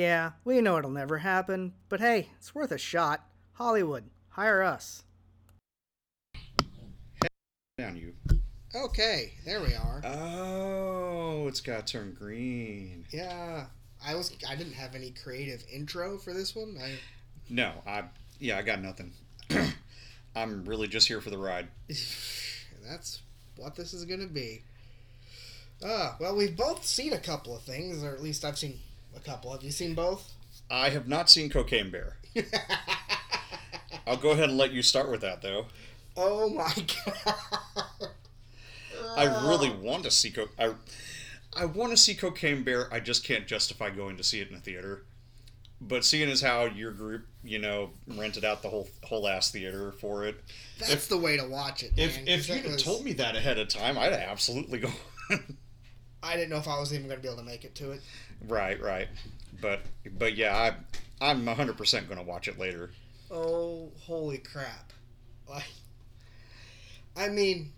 Yeah, we know it'll never happen, but hey, it's worth a shot. Hollywood, hire us. Down you. Okay, there we are. Oh, it's got to turn green. Yeah, I was. I didn't have any creative intro for this one. I No, I yeah, I got nothing. I'm really just here for the ride. that's what this is gonna be. Uh, well, we've both seen a couple of things, or at least I've seen a couple. Have you seen both? I have not seen Cocaine Bear. I'll go ahead and let you start with that though. oh my god! I really want to see co- I I want to see Cocaine Bear. I just can't justify going to see it in a theater. But seeing as how your group, you know, rented out the whole whole ass theater for it, That's the way to watch it. if man, if 'cause you'd was- told me that ahead of time, I'd absolutely go. I didn't know if I was even gonna be able to make it to it. Right, right. But but yeah, I I'm 100 percent going to watch it later. Oh, holy crap! Like, I mean,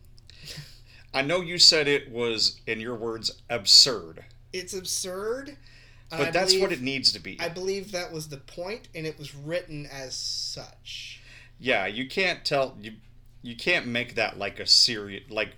I know you said it was, in your words, absurd, it's absurd. but I that's what it needs to be. I believe that was the point, and it was written as such. yeah, you can't tell you you can't make that like a serious like.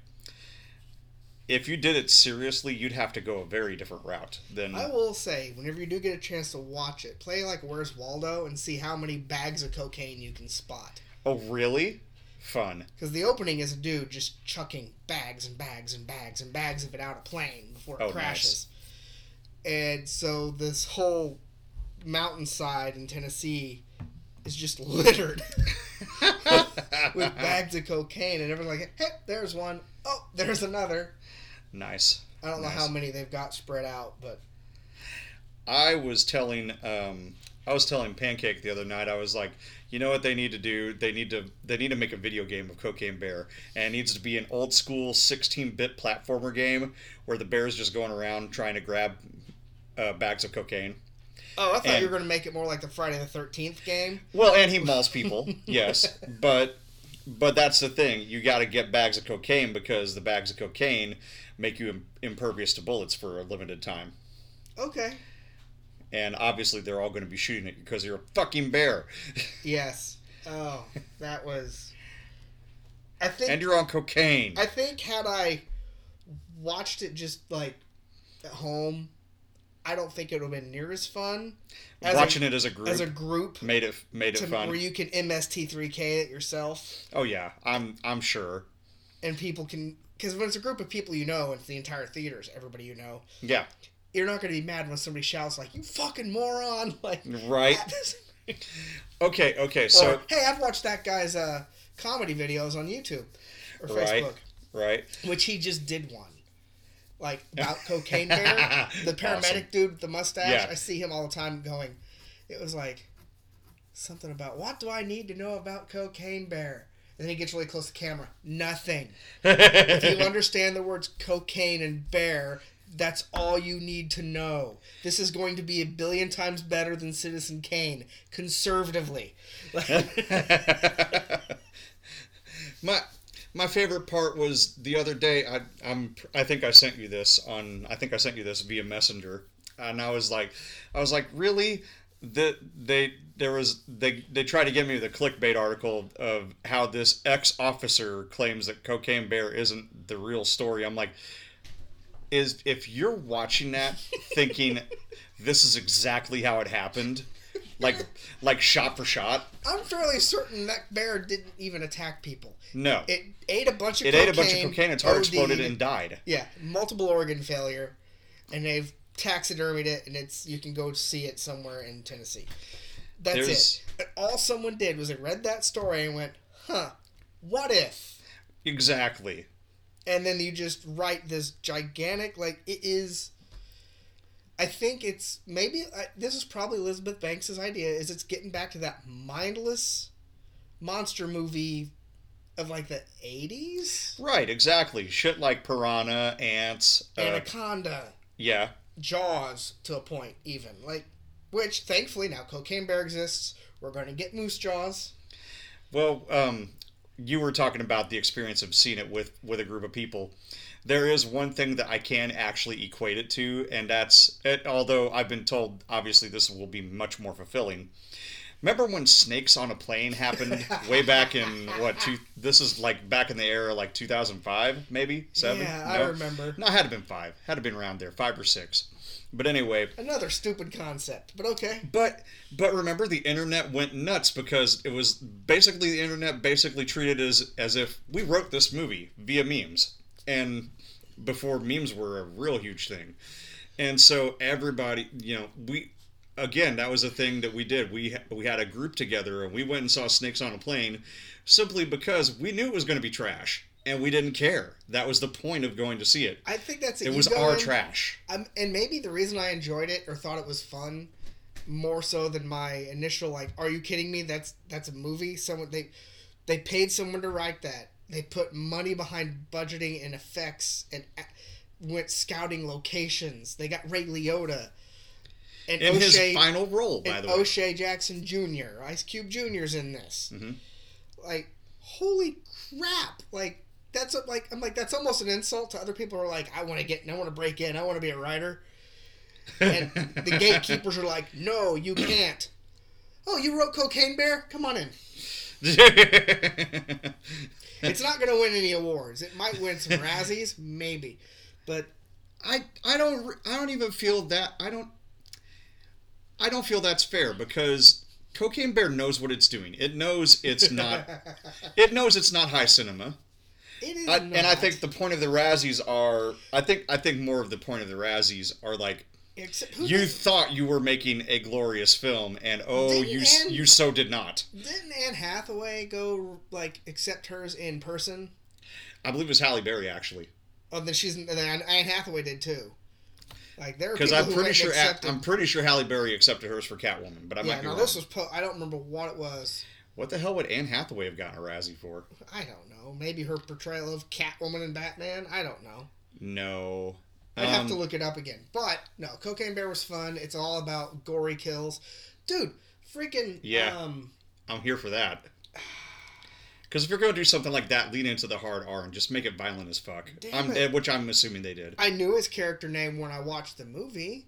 If you did it seriously, you'd have to go a very different route than. I will say, whenever you do get a chance to watch it, play like Where's Waldo and see how many bags of cocaine you can spot. Oh, really? Fun. Because the opening is a dude just chucking bags and bags and bags and bags of it out a plane before it Oh, crashes. And so this whole mountainside in Tennessee is just littered with bags of cocaine, and everyone's like, "Hey, there's one. Oh, there's another." Nice. I don't know how many they've got spread out, but I was telling um, I was telling Pancake the other night. I was like, you know what they need to do? They need to they need to make a video game of Cocaine Bear, and it needs to be an old school 16-bit platformer game where the bear's just going around trying to grab uh, bags of cocaine. oh, I thought And- you were going to make it more like the Friday the Thirteenth game. Well, and he mauls people, yes, but but that's the thing. You got to get bags of cocaine because the bags of cocaine make you im- impervious to bullets for a limited time. Okay. And obviously, they're all going to be shooting at you because you're a fucking bear, Yes. Oh, that was. I think. and you're on cocaine. I think had I watched it just like at home, I don't think it would have been near as fun as Watching a, it as a group as a group made it made it to, fun. where you can MST3K it yourself oh yeah, I'm I'm sure. and people can because when it's a group of people you know and it's the entire theaters everybody you know Yeah, you're not going to be mad when somebody shouts like you fucking moron like right. Okay, okay. So or hey I've watched that guy's uh, comedy videos on YouTube or Right. Facebook right. which he just did one. Like about cocaine bear, the paramedic Awesome. dude with the mustache. Yeah. I see him all the time going. It was like something about what do I need to know about cocaine bear? And then he gets really close to camera. Nothing. If you understand the words cocaine and bear, that's all you need to know. This is going to be a billion times better than Citizen Kane, conservatively. my my favorite part was the other day. I I'm I think I sent you this on. I think I sent you this via Messenger, and I was like, I was like, really. The, they there was they they tried to give me the clickbait article of how this ex officer claims that Cocaine Bear isn't the real story. I'm like, is if you're watching that thinking this is exactly how it happened, like like shot for shot. I'm fairly certain that bear didn't even attack people. No, It ate a bunch of cocaine. it cocaine. ate a bunch of cocaine. Its heart OD'd, exploded and died. yeah, multiple organ failure, and they've taxidermied it, and it's you can go see it somewhere in Tennessee. That's There's- it. All someone did was they read that story and went, "Huh, what if?" Exactly. And then you just write this gigantic like it is. I think it's maybe I, this is probably Elizabeth Banks' idea. Is it's getting back to that mindless monster movie of like the eighties, Right. Exactly. Shit like piranha, ants. Uh, Anaconda, yeah. Jaws to a point, even like, which thankfully now Cocaine Bear exists. We're going to get Moose Jaws. Well, um, you were talking about the experience of seeing it with with a group of people. There is one thing that I can actually equate it to, and that's it, although I've been told obviously this will be much more fulfilling. Remember when Snakes on a Plane happened way back in what? Two, this is like back in the era like 2005, maybe seven. Yeah, I remember. No, it had to been five. Had to been around there, five or six. But anyway, Another stupid concept, but okay. but but remember the internet went nuts because it was basically the internet basically treated as as if we wrote this movie via memes and before memes were a real huge thing. And so everybody, you know, we again, that was a thing that we did. We we had a group together and we went and saw Snakes on a Plane simply because we knew it was going to be trash and we didn't care. That was the point of going to see it. I think that's It was our trash. Um, and maybe the reason I enjoyed it or thought it was fun, more so than my initial like, "Are you kidding me? That's that's a movie." Someone they they paid someone to write that. They put money behind budgeting and effects and went scouting locations. They got Ray Liotta and In his final role, by the way. O'Shea Jackson Jr. Ice Cube Jr.'s in this. Mhm. Like, holy crap! Like that's a, like I'm like that's almost an insult to other people who are like, I want to get, I want to break in, I want to be a writer. And the gatekeepers are like, No, you can't. Oh, you wrote Cocaine Bear? Come on in. It's not going to win any awards. It might win some Razzies, maybe, but I I don't I don't even feel that I don't I don't feel that's fair because Cocaine Bear knows what it's doing. It knows it's not it knows it's not high cinema. it is I, not. and I think the point of the Razzies are I think I think more of the point of the Razzies are like Except, you did- thought you were making a glorious film and oh you Anne- you so did not. Didn't Anne Hathaway go like accept hers in person? I believe it was Halle Berry actually Oh, then she's and then Anne Hathaway did too. Like there because I'm pretty sure accepted. I'm pretty sure Halle Berry accepted hers for Catwoman, but I yeah, might be no, wrong. this was po- I don't remember what it was. What the hell would Anne Hathaway have gotten a Razzie for? I don't know. Maybe her portrayal of Catwoman and Batman. I don't know. No. I'd have Um, to look it up again. But no, Cocaine Bear was fun. It's all about gory kills, dude. Freaking Yeah. Um, I'm here for that. Because if you're going to do something like that, lean into the hard R and just make it violent as fuck. Damn I'm, it. eh, which I'm assuming they did. I knew his character name when I watched the movie,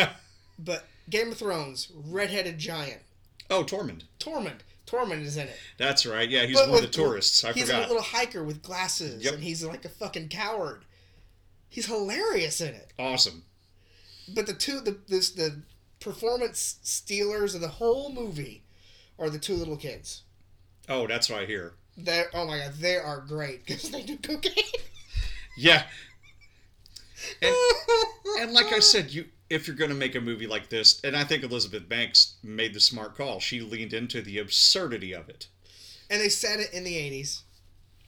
but Game of Thrones, redheaded giant, oh, Tormund. Tormund. Tormund is in it. That's right. Yeah, he's But one of the tourists. I he's forgot. He's a little hiker with glasses, Yep. and he's like a fucking coward. He's hilarious in it. Awesome. But the two, the this the performance stealers of the whole movie are the two little kids. Oh, that's right here. They oh my god, they are great because they do cocaine. Yeah. And, and like I said, you if you're going to make a movie like this, and I think Elizabeth Banks made the smart call. She leaned into the absurdity of it. and they set it in the eighties,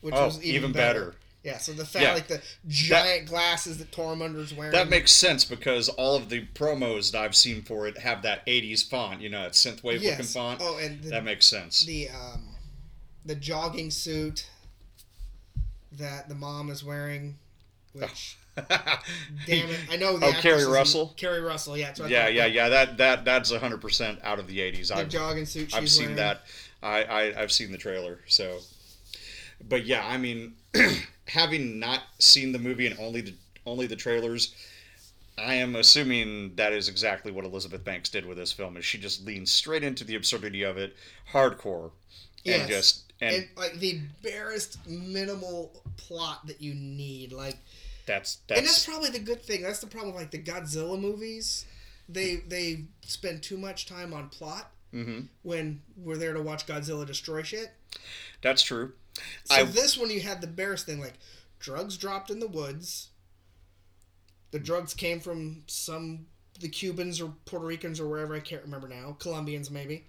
which Oh, was even, even better. better. Yeah, so the fact Yeah. like the giant glasses that Tormunder's wearing. That makes sense because all of the promos that I've seen for it have that 80s font, you know, that synthwave yes. looking font. Oh, and the, that makes sense. the um, the jogging suit that the mom is wearing, which damn it, I know. The Oh, Keri Russell? Keri Russell, yeah. yeah, yeah, yeah. That that that's 100% out of the 80s. The I've, jogging suit. She's I've seen wearing. that. I, I I've seen the trailer. So, but yeah, I mean, having not seen the movie and only the only the trailers, I am assuming that is exactly what Elizabeth Banks did with this film. Is she just leans straight into the absurdity of it, hardcore, Yes. and just and, and like the barest minimal plot that you need, like, that's and that's that's probably the good thing. That's the problem with like the Godzilla movies. They they spend too much time on plot hmm when we're there to watch Godzilla destroy shit. that's true. So I- this one you had the barest thing, like drugs dropped in the woods. The drugs came from some the Cubans or Puerto Ricans or wherever I can't remember now, Colombians maybe.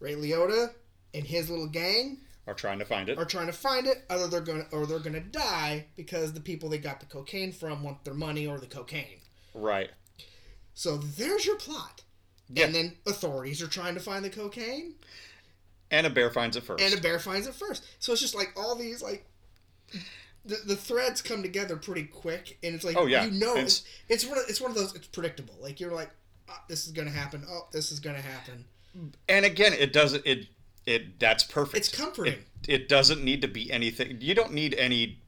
Ray Liotta and his little gang Are trying to find it. are trying to find it, other they're gonna or they're gonna die because the people they got the cocaine from want their money or the cocaine. Right. So there's your plot. Yeah. And then authorities are trying to find the cocaine, And a bear finds it first. and a bear finds it first. So it's just like all these like the, the threads come together pretty quick, and it's like Oh, yeah. you know It's- it's, it's one of it's one of those it's predictable. Like you're like, oh, this is gonna happen. Oh, this is gonna happen. and again it doesn't it it that's perfect. It's comforting. It, it doesn't need to be anything. You don't need any.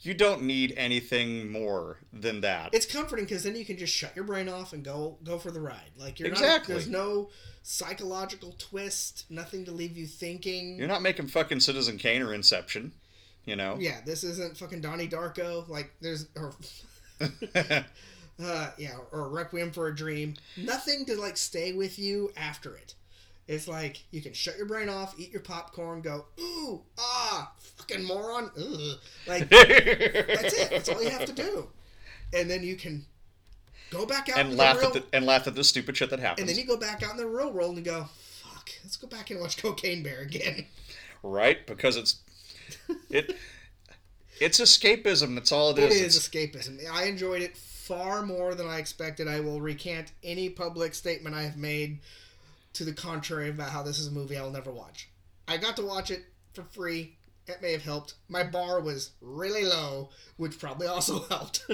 You don't need anything more than that. It's comforting because then you can just shut your brain off and go go for the ride. Like you're Exactly. not there's no psychological twist, nothing to leave you thinking. You're not making fucking Citizen Kane or Inception, you know. yeah, this isn't fucking Donnie Darko. Like there's or uh, yeah, or Requiem for a Dream. Nothing to like stay with you after it. It's like you can shut your brain off, eat your popcorn, go ooh ah fucking moron, Ugh. like that's it. That's all you have to do, and then you can go back out and laugh the at the and laugh at the stupid shit that happens. and then you go back out in the real world and go fuck. Let's go back and watch Cocaine Bear again. right? Because it's it it's escapism. That's all it It is. is It's- escapism. I enjoyed it far more than I expected. I will recant any public statement I have made to the contrary about how this is a movie I will never watch. I got to watch it for free. It may have helped. My bar was really low, which probably also helped.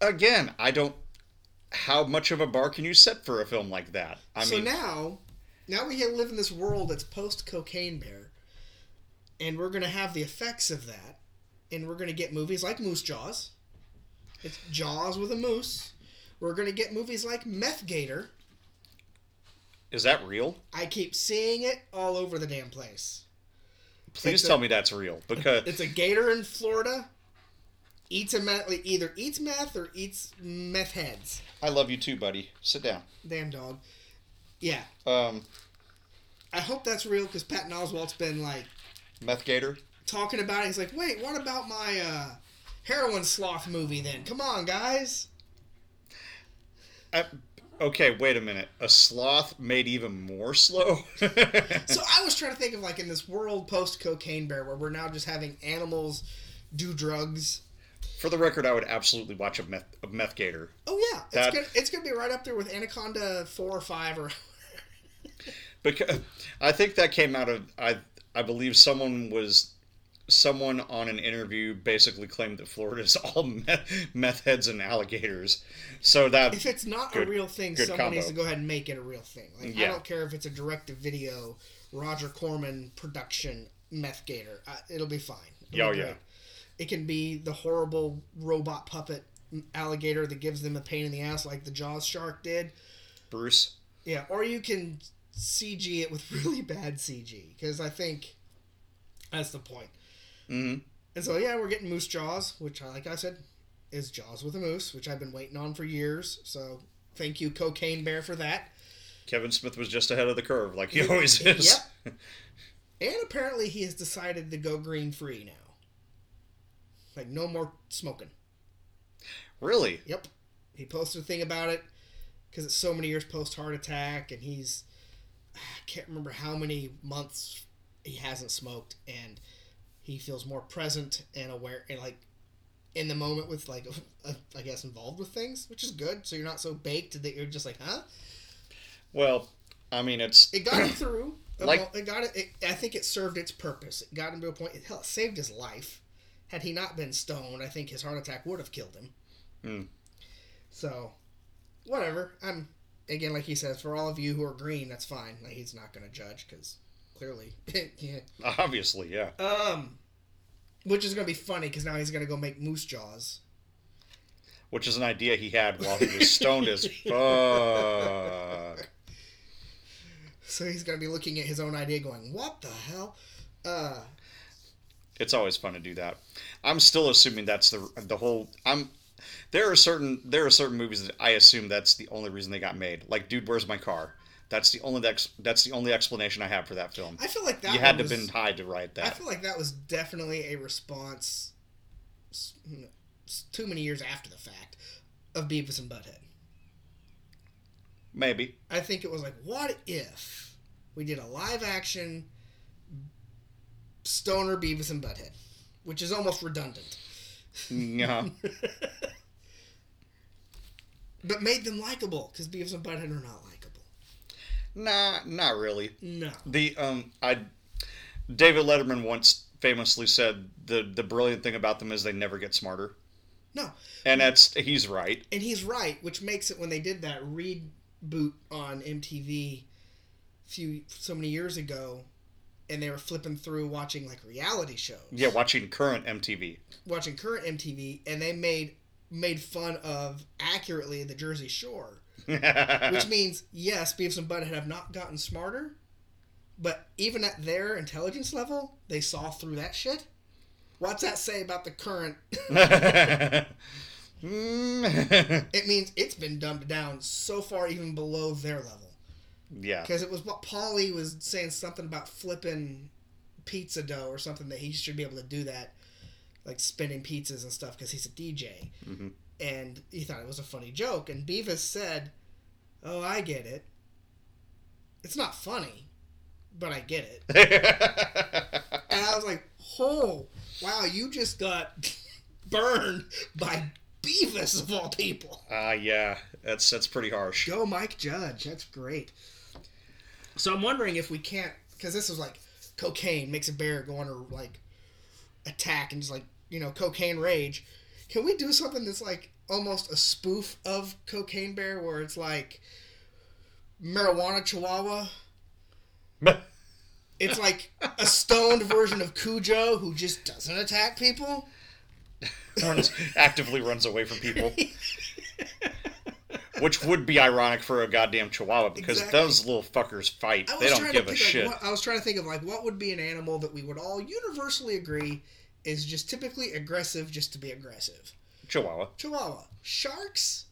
Again, I don't. How much of a bar can you set for a film like that? I so mean, now, now we live in this world that's post Cocaine Bear, and we're gonna have the effects of that, and we're gonna get movies like Moose Jaws. It's Jaws with a moose. We're gonna get movies like Meth Gator. Is that real? I keep seeing it all over the damn place. Please It's a- tell me that's real because It's a gator in Florida. Eats a meth, either eats meth or eats meth heads. I love you too, buddy. Sit down. Damn dog. Yeah, Um, I hope that's real because Patton Oswalt's been like Meth Gator. talking about it. He's like, wait, what about my uh, heroin sloth movie then? Come on, guys. Okay, wait a minute. A sloth made even more slow. So I was trying to think of like in this world post cocaine bear where we're now just having animals do drugs. For the record, I would absolutely watch a meth, a meth gator. Oh yeah, it's gonna it's gonna be right up there with Anaconda four or five or because I think that came out of I I believe someone was someone on an interview basically claimed that Florida is all meth, meth heads and alligators. So that if it's not Good- a real thing, someone combo. needs to go ahead and make it a real thing. Like I don't care if it's a direct to video Roger Corman production meth gator. Uh, it'll be fine. It'll Yeah, be oh, yeah. It can be the horrible robot puppet alligator that gives them a pain in the ass like the Jaws shark did. Bruce. Yeah, or you can CG it with really bad CG because I think that's the point. Hmm And so yeah, we're getting Moose Jaws, which like I said is Jaws with a moose, which I've been waiting on for years. So thank you, Cocaine Bear, for that. Kevin Smith was just ahead of the curve, like he always is. Yep. And apparently he has decided to go green free now. Like no more smoking. Really? Yep. He posted a thing about it because it's so many years post heart attack, and he's I can't remember how many months he hasn't smoked, and he feels more present and aware and like in the moment with like I guess involved with things, which is good. So you're not so baked that you're just like, huh? Well, I mean, it's It got him through. Like- it got it, it. I think it served its purpose. It got him to a point. Hell, it saved his life. Had he not been stoned, I think his heart attack would have killed him. Hmm. So, whatever. I'm again, like he says, for all of you who are green, that's fine. Like, he's not going to judge because clearly, yeah. obviously, yeah. Um, which is going to be funny because now he's going to go make moose jaws. Which is an idea he had while he was stoned as fuck. So he's going to be looking at his own idea, going, "What the hell?" Uh, It's always fun to do that. I'm still assuming that's the the whole. I'm there are certain there are certain movies that I assume that's the only reason they got made. Like, dude, where's my car? That's the only ex, that's the only explanation I have for that film. I feel like that you had to was- been tied to write that. I feel like that was definitely a response you know, too many years after the fact of Beavis and Butthead. Maybe. I think it was like, what if we did a live action stoner Beavis and Butthead, which is almost redundant, mm, Yeah. but made them likable because Beavis and Butthead are not likable. Nah, not really. No, The um, I David Letterman once famously said the the brilliant thing about them is they never get smarter, no, and that's he's right. and he's right, which makes it when they did that reboot on MTV few so many years ago, and they were flipping through watching like reality shows. Yeah, watching current MTV. watching current MTV, and they made made fun of accurately the Jersey Shore, which means yes, Beavis and Butthead have not gotten smarter, but even at their intelligence level, they saw through that shit. What's that say about the current? It means it's been dumbed down so far, even below their level. yeah. Because it was what Paulie was saying something about flipping pizza dough or something that he should be able to do that, like spinning pizzas and stuff because he's a DJ. Mhm. And he thought it was a funny joke. And Beavis said, "Oh, I get it. It's not funny, but I get it." And I was like, "Oh, wow! You just got burned by Beavis of all people." Ah, yeah. That's that's pretty harsh. Go Mike Judge. That's great. So I'm wondering if we can't, because this is like cocaine makes a bear go on a like attack and just like you know cocaine rage. Can we do something that's like almost a spoof of cocaine bear, where it's like marijuana chihuahua? It's like a stoned version of Cujo who just doesn't attack people. runs, actively runs away from people. Which would be ironic for a goddamn chihuahua because Exactly. those little fuckers fight. They don't give a think, shit. What, I was trying to think of like what would be an animal that we would all universally agree is just typically aggressive just to be aggressive. Chihuahua. Chihuahua. Sharks?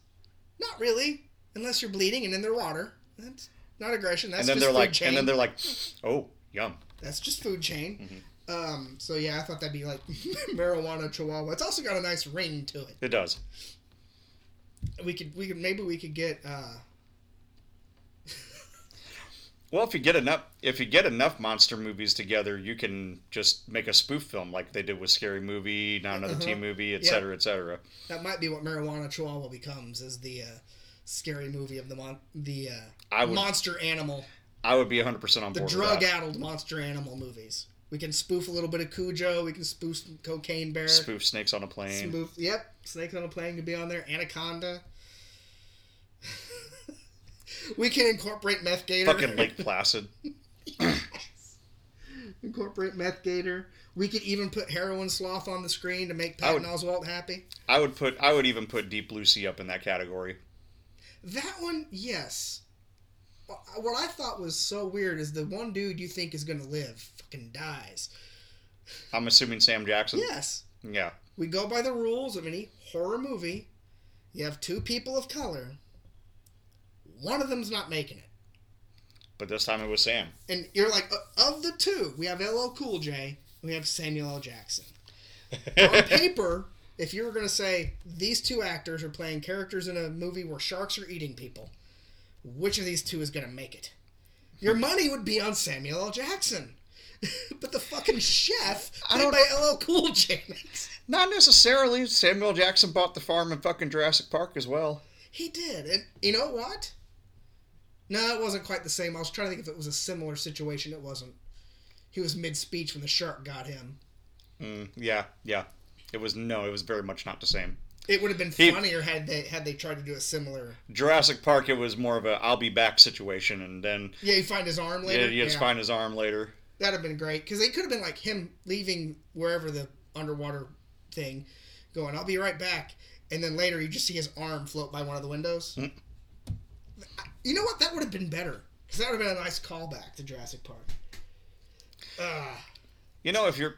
Not really, unless you're bleeding and in their water. That's not aggression. That's and then they're like, chain. and then they're like, oh, yum. That's just food chain. Mm-hmm. Um, so yeah, I thought that'd be like marijuana chihuahua. It's also got a nice ring to it. It does. We could we could maybe we could get uh Well, if you get enough, if you get enough monster movies together, you can just make a spoof film like they did with Scary Movie, Not Another Uh-huh. Teen Movie, Yeah. etc., etc. that might be what marijuana chihuahua becomes is the uh, scary movie of the mon- the uh, would- monster animal. I would be 100 percent on the board. drug-addled monster animal movies. We can spoof a little bit of Cujo. We can spoof Cocaine Bear. Spoof snakes on a plane. Spoof. Yep. Snakes on a plane could be on there. Anaconda. we can incorporate Meth Gator. Fucking Lake Placid. yes. incorporate Meth Gator. We could even put Heroin Sloth on the screen to make I would- Patton Oswalt happy. I would put. I would even put Deep Blue Sea up in that category. That one, yes. What I thought was so weird is the one dude you think is going to live fucking dies. I'm assuming Sam Jackson. Yes. Yeah. We go by the rules of any horror movie. You have two people of color. One of them's not making it. But this time it was Sam. And you're like, uh, of the two, we have LL Cool J, we have Samuel L. Jackson. On paper, if you were going to say these two actors are playing characters in a movie where sharks are eating people, which of these two is going to make it? Your money would be on Samuel L. Jackson. but the fucking chef, I played don't- by LL Cool J, Not necessarily. Samuel Jackson bought the farm in fucking Jurassic Park as well. He did. And you know what? No, it wasn't quite the same. I was trying to think if it was a similar situation. It wasn't. He was mid speech when the shark got him. Mm, yeah, yeah. It was no. It was very much not the same. It would have been He- funnier had they had they tried to do a similar. Jurassic Park, it was more of a "I'll be back" situation, and then Yeah, you find his arm later. yeah, you just Yeah. find his arm later. That'd have been great because they could have been like him leaving wherever the underwater thing, going. I'll be right back, and then later you just see his arm float by one of the windows. Mm. You know what? That would have been better because that would have been a nice callback to Jurassic Park. Ah. You know, if you're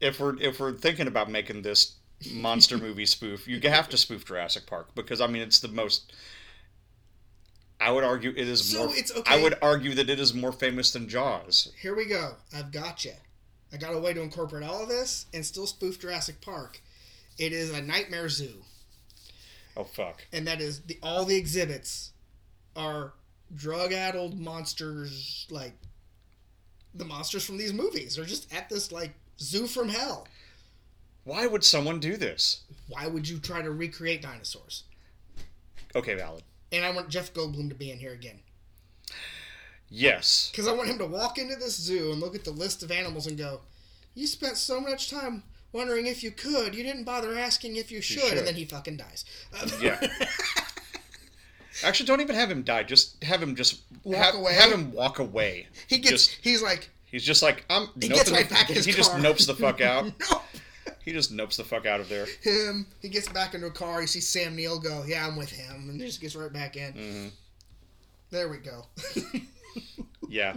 if we're if we're thinking about making this monster movie spoof, you have to spoof Jurassic Park because I mean it's the most. I would argue it is So more. it's I would argue that it is more famous than Jaws. Here we go. I've got you. I got a way to incorporate all of this and still spoof Jurassic Park. It is a nightmare zoo, Oh fuck! and that is the all the exhibits are drug-addled monsters, like the monsters from these movies. They're just at this like zoo from hell. Why would someone do this? Why would you try to recreate dinosaurs? Okay, valid. And I want Jeff Goldblum to be in here again Yes. because I want him to walk into this zoo and look at the list of animals and go, "You spent so much time." Wondering if you could, you didn't bother asking if you should, should. and then he fucking dies. Yeah. Actually, don't even have him die. Just have him just Walk have, away? have him walk away. He gets. Just, he's like, he's just like I'm. He gets the- back He just nopes the fuck out. nope. He just nopes the fuck out of there. Him. He gets back into a car. You see Sam Neill go, "Yeah, I'm with him," and he just gets right back in. Mm-hmm. There we go. Yeah.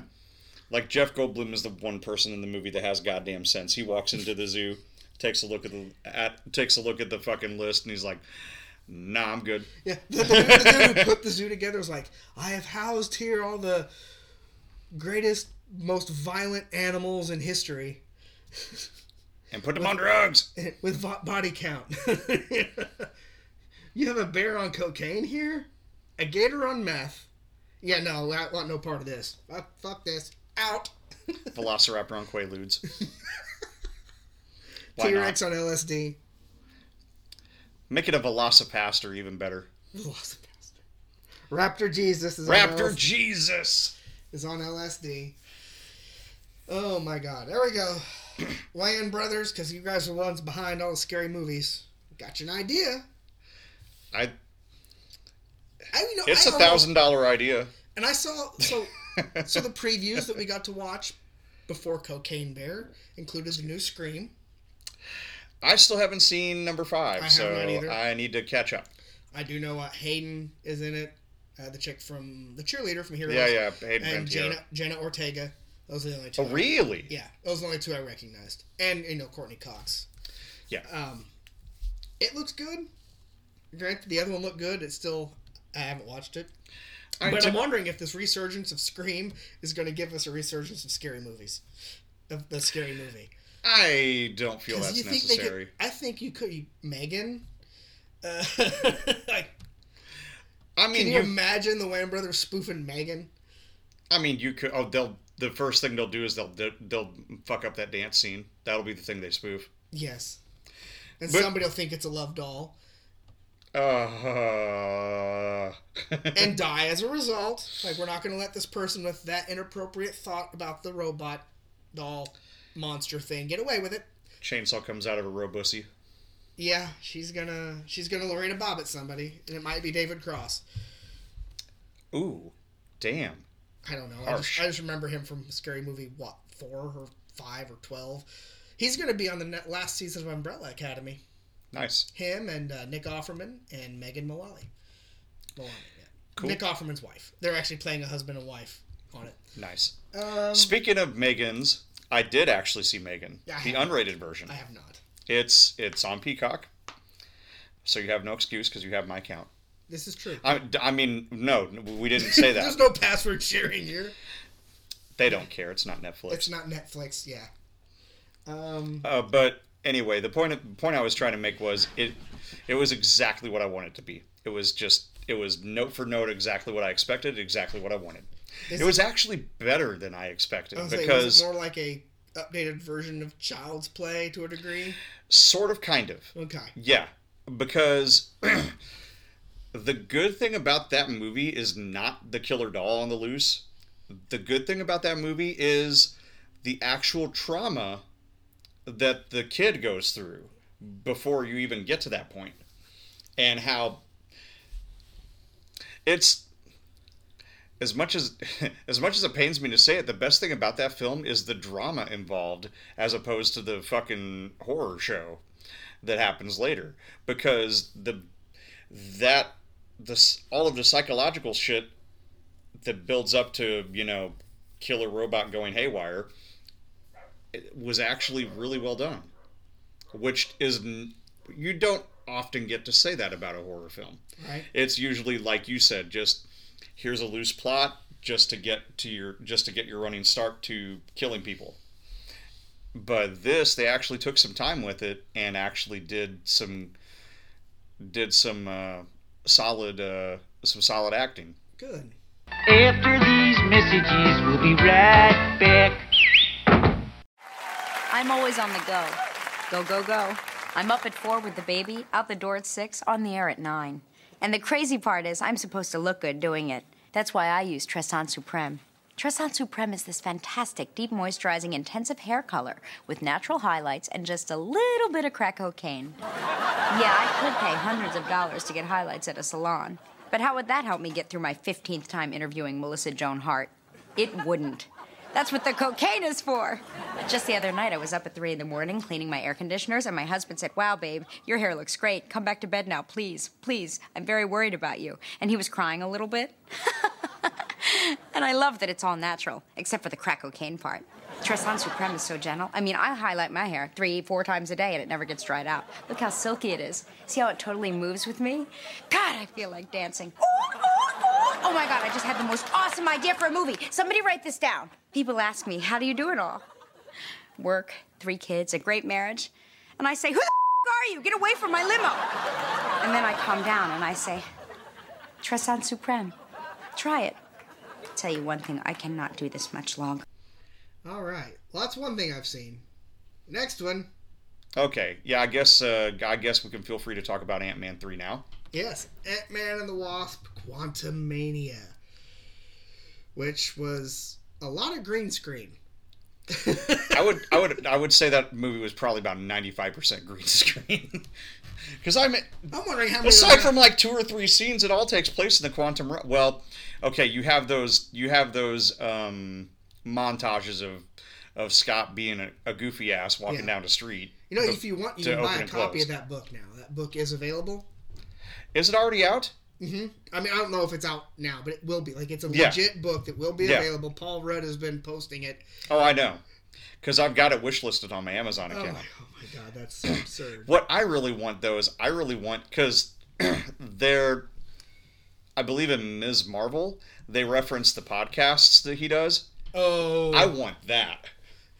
Like Jeff Goldblum is the one person in the movie that has goddamn sense. He walks into the zoo, takes a look at the at takes a look at the fucking list, and he's like, "Nah, I'm good." Yeah, the, the, dude- the dude who put the zoo together was like, I have housed here all the greatest, most violent animals in history And put them on drugs. with vo- body count. you have a bear on cocaine here, a gator on meth. Yeah, no, I want no part of this. Fuck, fuck this. Out. Velociraptor on Quaaludes. T Rex on LSD. Make it a Velocipastor, even better. Velocipastor. Raptor Jesus is on Raptor LSD. Jesus. is on LSD. Oh my god. There we go. Wayans Brothers, because you guys are the ones behind all the scary movies. Got you an idea. I. I, you know, It's I a thousand dollar idea. And I saw so so the previews that we got to watch before Cocaine Bear included the new Scream. I still haven't seen number five, I so. I need to catch up. I do know uh, Hayden is in it. Uh, the chick from the cheerleader from Heroes. Yeah, yeah, Hayden And. Jenna, Jenna Ortega. Those are the only two. Oh, I- really? Yeah, those are the only two I recognized. And you know Courteney Cox. Yeah. Um, it looks good. Granted, the other one looked good. It's still I haven't watched it, I but I'm wondering if this resurgence of Scream is going to give us a resurgence of scary movies, of the scary movie. I don't feel that's you think they necessary. could? I think you could. Megan. Uh, like, I mean, can you, you, imagine the Wayans brothers spoofing Megan? I mean, you could. Oh, they'll. The first thing they'll do is they'll they'll fuck up that dance scene. That'll be the thing they spoof. Yes. And But- somebody will think it's a love doll Uh, and die as a result. Like we're not going to let this person with that inappropriate thought about the robot doll monster thing get away with it. chainsaw comes out of a robussy. Yeah, she's gonna she's gonna Lorena Bobbitt somebody, and it might be David Cross. Ooh, damn. I don't know. I just, I just remember him from Scary Movie what four or five or twelve. He's gonna be on the last season of Umbrella Academy. Nice. Him and uh, Nick Offerman and Megan Mullally. Mullally, yeah. Cool. Nick Offerman's wife. They're actually playing a husband and wife on it. Nice. Um, Speaking of Megan's, I did actually see Megan, I the unrated version. I have not. It's it's on Peacock, so you have no excuse because you have my account. This is true. I, I mean, no, we didn't say that. There's no password sharing here. they don't care. It's not Netflix. It's not Netflix. Yeah. Um. Uh, but anyway, the point the point I was trying to make was it it was exactly what I wanted it to be. It was just it was note for note exactly what I expected, exactly what I wanted. Is it was actually better than I expected I was saying, because was it more like a updated version of Child's Play to a degree? sort of kind of. Okay. Yeah, because the good thing about that movie is not the killer doll on the loose. The good thing about that movie is the actual trauma that the kid goes through before you even get to that. And how it's as much as as much as it pains me to say it, the best thing about that film is the drama involved as opposed to the fucking horror show that happens later. Because the that this all of the psychological shit that builds up to you know killer robot going haywire was actually really well done. Which is you don't often get to say that about a horror film. Right. it's usually like you said just here's a loose plot just to get to your just to get your running start to killing people but this they actually took some time with it and actually did some did some uh, solid uh, some solid acting Good. After these messages, we'll be right back. I'm always on the go. Go, go, go. I'm up at 4 with the baby, out the door at 6, on the air at 9. And the crazy part is, I'm supposed to look good doing it. That's why I use Tresson Supreme. Tresson Supreme is this fantastic, deep moisturizing, intensive hair color with natural highlights and just a little bit of crack cocaine. Yeah, I could pay hundreds of dollars to get highlights at a salon, But how would that help me get through my 15th time interviewing Melissa Joan Hart? It wouldn't. That's what the cocaine is for. Just the other night, I was up at 3 in the morning cleaning my air conditioners, and my husband said, Wow, babe, your hair looks great. Come back to bed now, please. Please. I'm very worried about you. And he was crying a little bit. and I love that it's all natural, except for the crack cocaine part. Tresson Supreme is so gentle. I mean, I highlight my hair three, four times a day, and it never gets dried out. Look how silky it is. See how it totally moves with me? God, I feel like dancing. Oh, oh, oh, oh my God, I just had the most awesome idea for a movie. Somebody write this down. People ask me, how do you do it all? Work, three kids, a great marriage. And I say, who the are you? Get away from my limo. And then I calm down and I say, Tresson Supreme, try it. tell you one thing, I cannot do this much longer. All right. Well, that's one thing I've seen. Next one. Okay, yeah, I guess uh, I guess we can feel free to talk about Ant Man three now. Yes, Ant Man and the Wasp: Quantumania, which was a lot of green screen. I would I would I would say that movie was probably about ninety five percent green screen. Because I'm I'm wondering how many. aside from like two or three scenes, it all takes place in the quantum. Realm. Well, okay, you have those you have those um, montages of of Scott being a, a goofy ass walking Yeah. down the street. you know, if you want, you can buy a copy close. of that book now. That book is available. Is it already out? Hmm I mean, I don't know if it's out now, but it will be. Like, it's a Yeah. legit book that will be Yeah. available. Paul Rudd has been posting it. Oh, I know, because I've got it wishlisted on my Amazon Oh account. oh my god, that's so absurd. What I really want though is I really want because they're, I believe in Ms. Marvel they reference the podcasts that he does. Oh, I want that.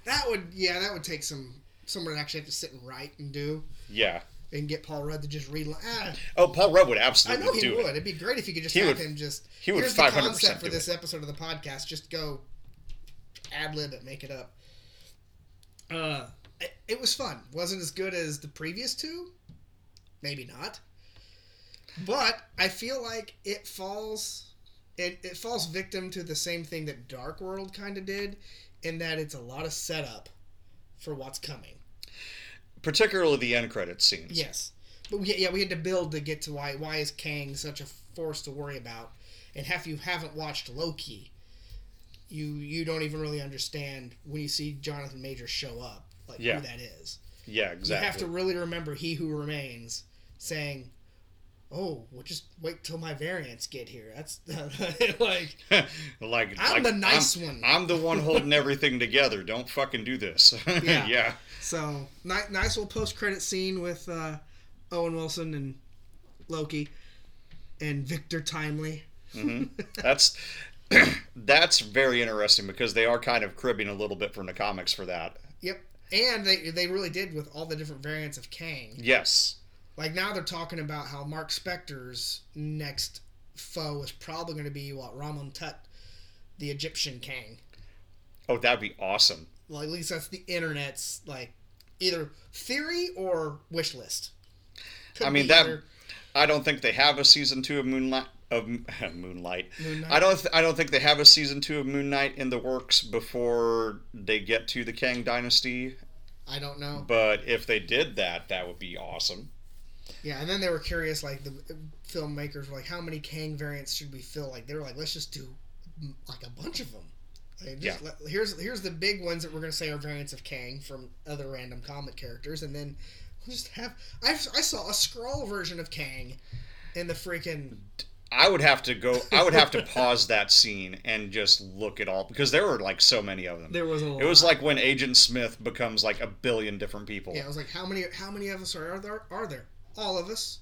that would yeah, that would take some someone actually have to sit and write and do Yeah. And get Paul Rudd to just read. Ah, Oh, Paul Rudd would absolutely. I know he would. it. It'd be great if you could just He have would- him just. he would Here's the 500% concept for this episode of the podcast. Just go ad lib it, make it up. Uh, it, it was fun. wasn't as good as the previous two. Maybe not. But I feel like it falls. It, it falls victim to the same thing that Dark World kind of did, in that it's a lot of setup for what's coming. Particularly the end credits scenes. Yes, but we, yeah, we had to build to get to why why is Kang such a force to worry about, and if you haven't watched Loki, you you don't even really understand when you see Jonathan Major show up, like Yeah. who that is. Yeah, exactly. You have to really remember He Who Remains, saying, "Oh, well, just wait till my variants get here." That's like like I'm like, the nice I'm- one. I'm the one holding everything together. Don't fucking do this. Yeah. yeah. so ni- nice little post credit scene with uh, Owen Wilson and Loki and Victor Timely. That's that's very interesting because they are kind of cribbing a little bit from the comics for that. Yep. And they they really did with all the different variants of Kang. Yes. Like now they're talking about how Mark Spector's next foe is probably going to be what Rama-Tut, the Egyptian king. Oh, that'd be awesome. Well, at least that's the internet's like either theory or wish list. Could I mean that. either- I don't think they have a season two of Moonlight. Of Moonlight. Moonlight. I don't. Th- I don't think they have a season two of Moon Knight in the works before they get to the Kang Dynasty. I don't know. But if they did that, that would be awesome. Yeah, and then they were curious, like the filmmakers were like, how many Kang variants should we fill? Like they were like, let's just do like a bunch of them. Like, just Yeah. let- here's here's the big ones that we're gonna say are variants of Kang from other random comic characters, and then we'll just have. I I saw a scroll version of Kang in the freaking. I would have to go. I would have to pause that scene and just look at all because there were like so many of them. There was a It was like when Agent Smith becomes like a billion different people. Yeah, I was like, how many how many of us are there? Are there all of us?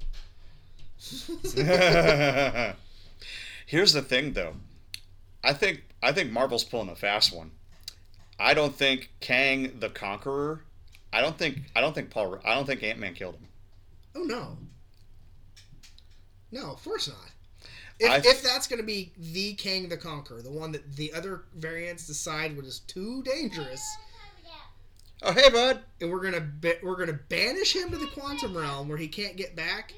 Here's the thing, though. I think I think Marvel's pulling a fast one. I don't think Kang the Conqueror. I don't think I don't think Paul. I don't think Ant Man killed him. Oh no. No, of course not. If, I- if that's going to be the Kang the Conqueror, the one that the other variants decide was too dangerous, Oh hey, bud. and we're gonna ba- we're gonna banish him to the quantum realm where he can't get back.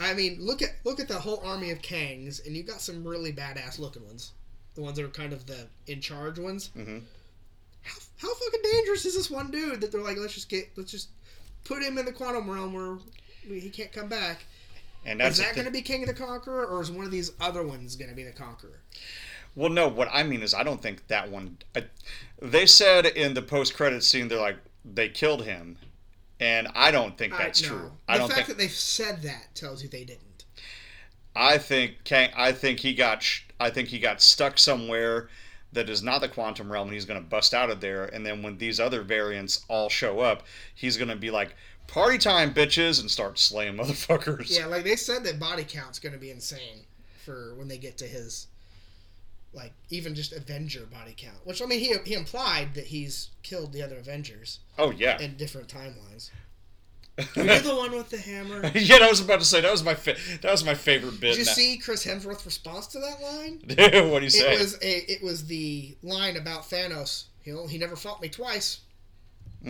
I mean, look at look at the whole army of Kangs, and you got some really badass looking ones. The ones that are kind of the in charge ones. Mhm. How, how fucking dangerous is this one dude that they're like, let's just get let's just put him in the quantum realm where we, he can't come back. And that's is that thi- going to be King of the Conqueror, or is one of these other ones going to be the Conqueror? Well, no. What I mean is, I don't think that one. I, they said in the post-credit scene, they're like they killed him, and I don't think that's I, no. true. The I don't fact think. that they've said that tells you they didn't. I think Kang. I think he got. sh- I think he got stuck somewhere that is not the quantum realm, and he's going to bust out of there. And then when these other variants all show up, he's going to be like, "Party time, bitches!" and start slaying motherfuckers. Yeah, like they said that body count's going to be insane for when they get to his, like even just Avenger body count. Which I mean, he he implied that he's killed the other Avengers Oh yeah. in different timelines. You're the one with the hammer. yeah, I was about to say that was my fa- that was my favorite bit. Did you see Chris Hemsworth's response to that line? what do you say? It was a it was the line about Thanos. You know, he never fought me twice.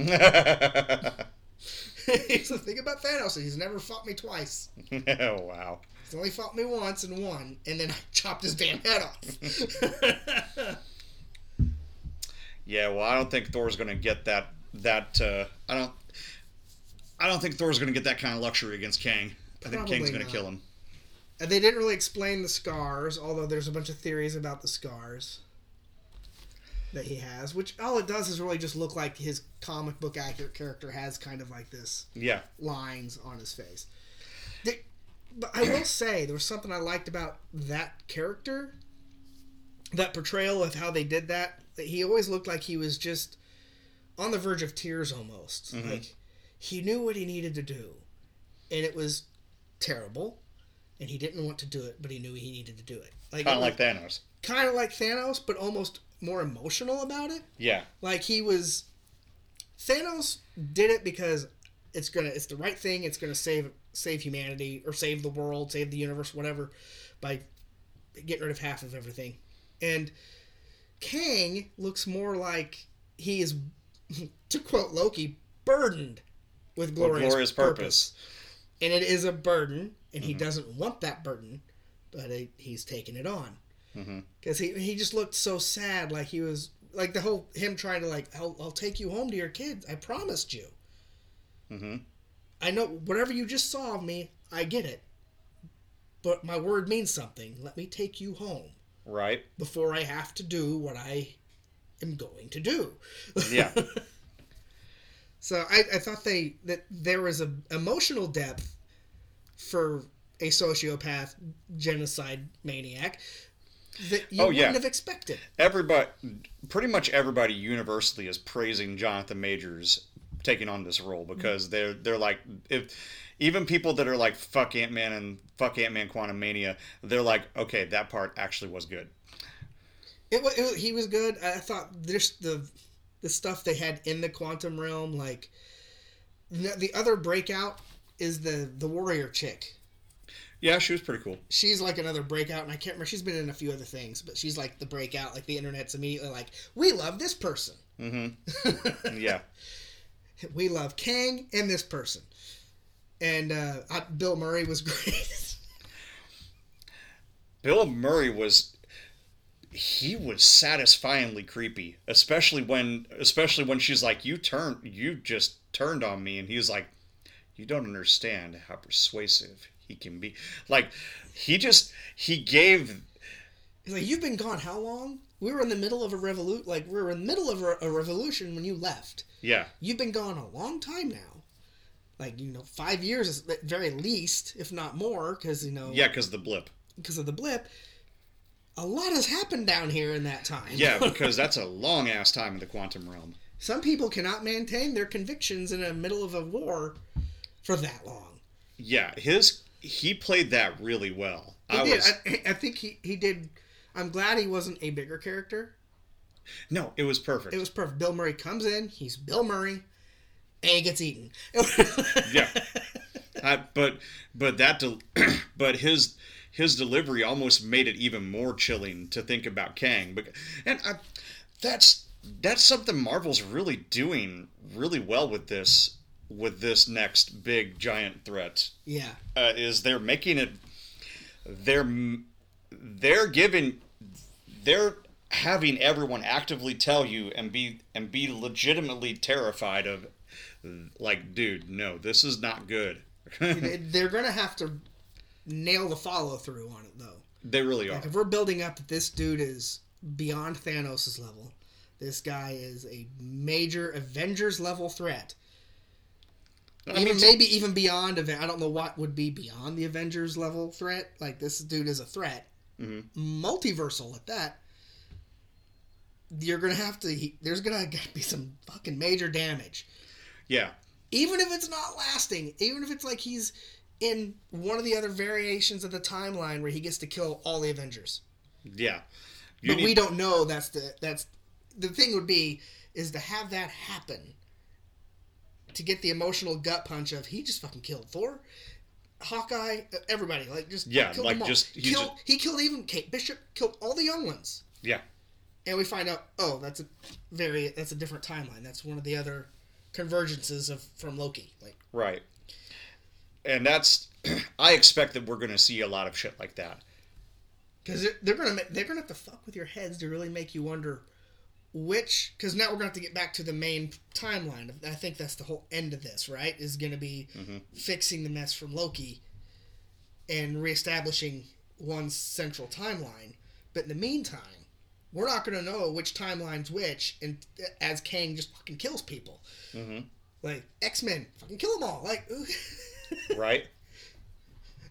He's the thing about Thanos. He's never fought me twice. oh wow. He's only fought me once and won, and then I chopped his damn head off. Yeah, well, I don't think Thor's going to get that. That uh, I don't. I don't think Thor's going to get that kind of luxury against Kang. I think Kang's going to not. kill him. and they didn't really explain the scars, although there's a bunch of theories about the scars that he has, which all it does is really just look like his comic book accurate character has kind of like this Yeah. lines on his face. They, but I will say there was something I liked about that character, that portrayal of how they did that. That he always looked like he was just on the verge of tears almost. Mm-hmm. Like he knew what he needed to do, and it was terrible, and he didn't want to do it, but he knew he needed to do it. Like Kind of like Thanos. kind of like Thanos, but almost more emotional about it Yeah. like he was Thanos did it because it's gonna it's the right thing it's gonna save save humanity or save the world save the universe whatever by getting rid of half of everything and Kang looks more like he is to quote Loki burdened with glorious, glorious purpose. purpose. and it is a burden and he mm-hmm. doesn't want that burden but it, he's taking it on because he, he just looked so sad like he was like the whole him trying to like I'll, I'll take you home to your kids. I promised you. Mhm. i know whatever you just saw of me i get it. But my word means something. Let me take you home Right. before i have to do what i am going to do. Yeah. so I, I thought they that there was a emotional depth for a sociopath genocide maniac that you Oh, yeah. wouldn't have expected everybody, pretty much everybody universally is praising Jonathan Majors taking on this role mm-hmm. because they're they're like if even people that are like fuck Ant Man and fuck Ant Man Quantumania, they're like okay that part actually was good. It, wa- it he was good. I thought this the the stuff they had in the quantum realm, like the other breakout is the the warrior chick. Yeah, she was pretty cool. She's like another breakout, and I can't remember. She's been in a few other things, but she's like the breakout. Like the internet's immediately like, we love this person. Mm-hmm. Yeah, We love Kang and this person. And uh, I, Bill Murray was great. Bill Murray was he was satisfyingly creepy, especially when especially when she's like you turned you just turned on me and he was like you don't understand how persuasive he can be. Like he just he gave He's like, you've been gone how long? We were in the middle of a revolution. Like we were in the middle of a, a revolution when you left. yeah, you've been gone a long time now. Like you know, five years at very least, if not more, because you know, yeah, cuz the blip. because of the blip. A lot has happened down here in that time. Yeah, because that's a long ass time in the quantum realm. some people cannot maintain their convictions in the middle of a war for that long. Yeah, his he played that really well. He I did. was I, I think he he did. I'm glad he wasn't a bigger character. no, it was perfect. It was perfect. Bill Murray comes in. He's Bill Murray, and he gets eaten. yeah I, but but that del- but his his delivery almost made it even more chilling to think about Kang but and I, that's that's something Marvel's really doing really well with this with this next big giant threat yeah. uh, is they're making it they're they're giving they're having everyone actively tell you and be and be legitimately terrified of like dude no this is not good They- They're gonna have to nail the follow through on it though. They really are. Like if we're building up that this dude is beyond Thanos' level, this guy is a major Avengers level threat. I even mean, maybe even beyond I don't know what would be beyond the Avengers level threat. Like this dude is a threat, Mhm. multiversal at that. You're gonna have to. There's gonna be some fucking major damage, yeah. even if it's not lasting. Even if it's like he's in one of the other variations of the timeline where he gets to kill all the Avengers. Yeah. You but need- we don't know that's the that's the thing would be is to have that happen to get the emotional gut punch of he just fucking killed Thor, Hawkeye, everybody like just Yeah, killed like, just- he killed just- he killed even Kate Bishop killed all the young ones Yeah. and we find out oh that's a very that's a different timeline that's one of the other convergences of from Loki like Right. And that's I expect that we're going to see a lot of shit like that. because they're, they're gonna they're gonna have to fuck with your heads to really make you wonder which because now we're gonna have to get back to the main timeline i think that's the whole end of this right is gonna be mm-hmm. fixing the mess from loki and reestablishing one central timeline. But in the meantime we're not gonna know which timeline's which and uh, as kang just fucking kills people. Mm-hmm. Like x-men fucking kill them all like Right?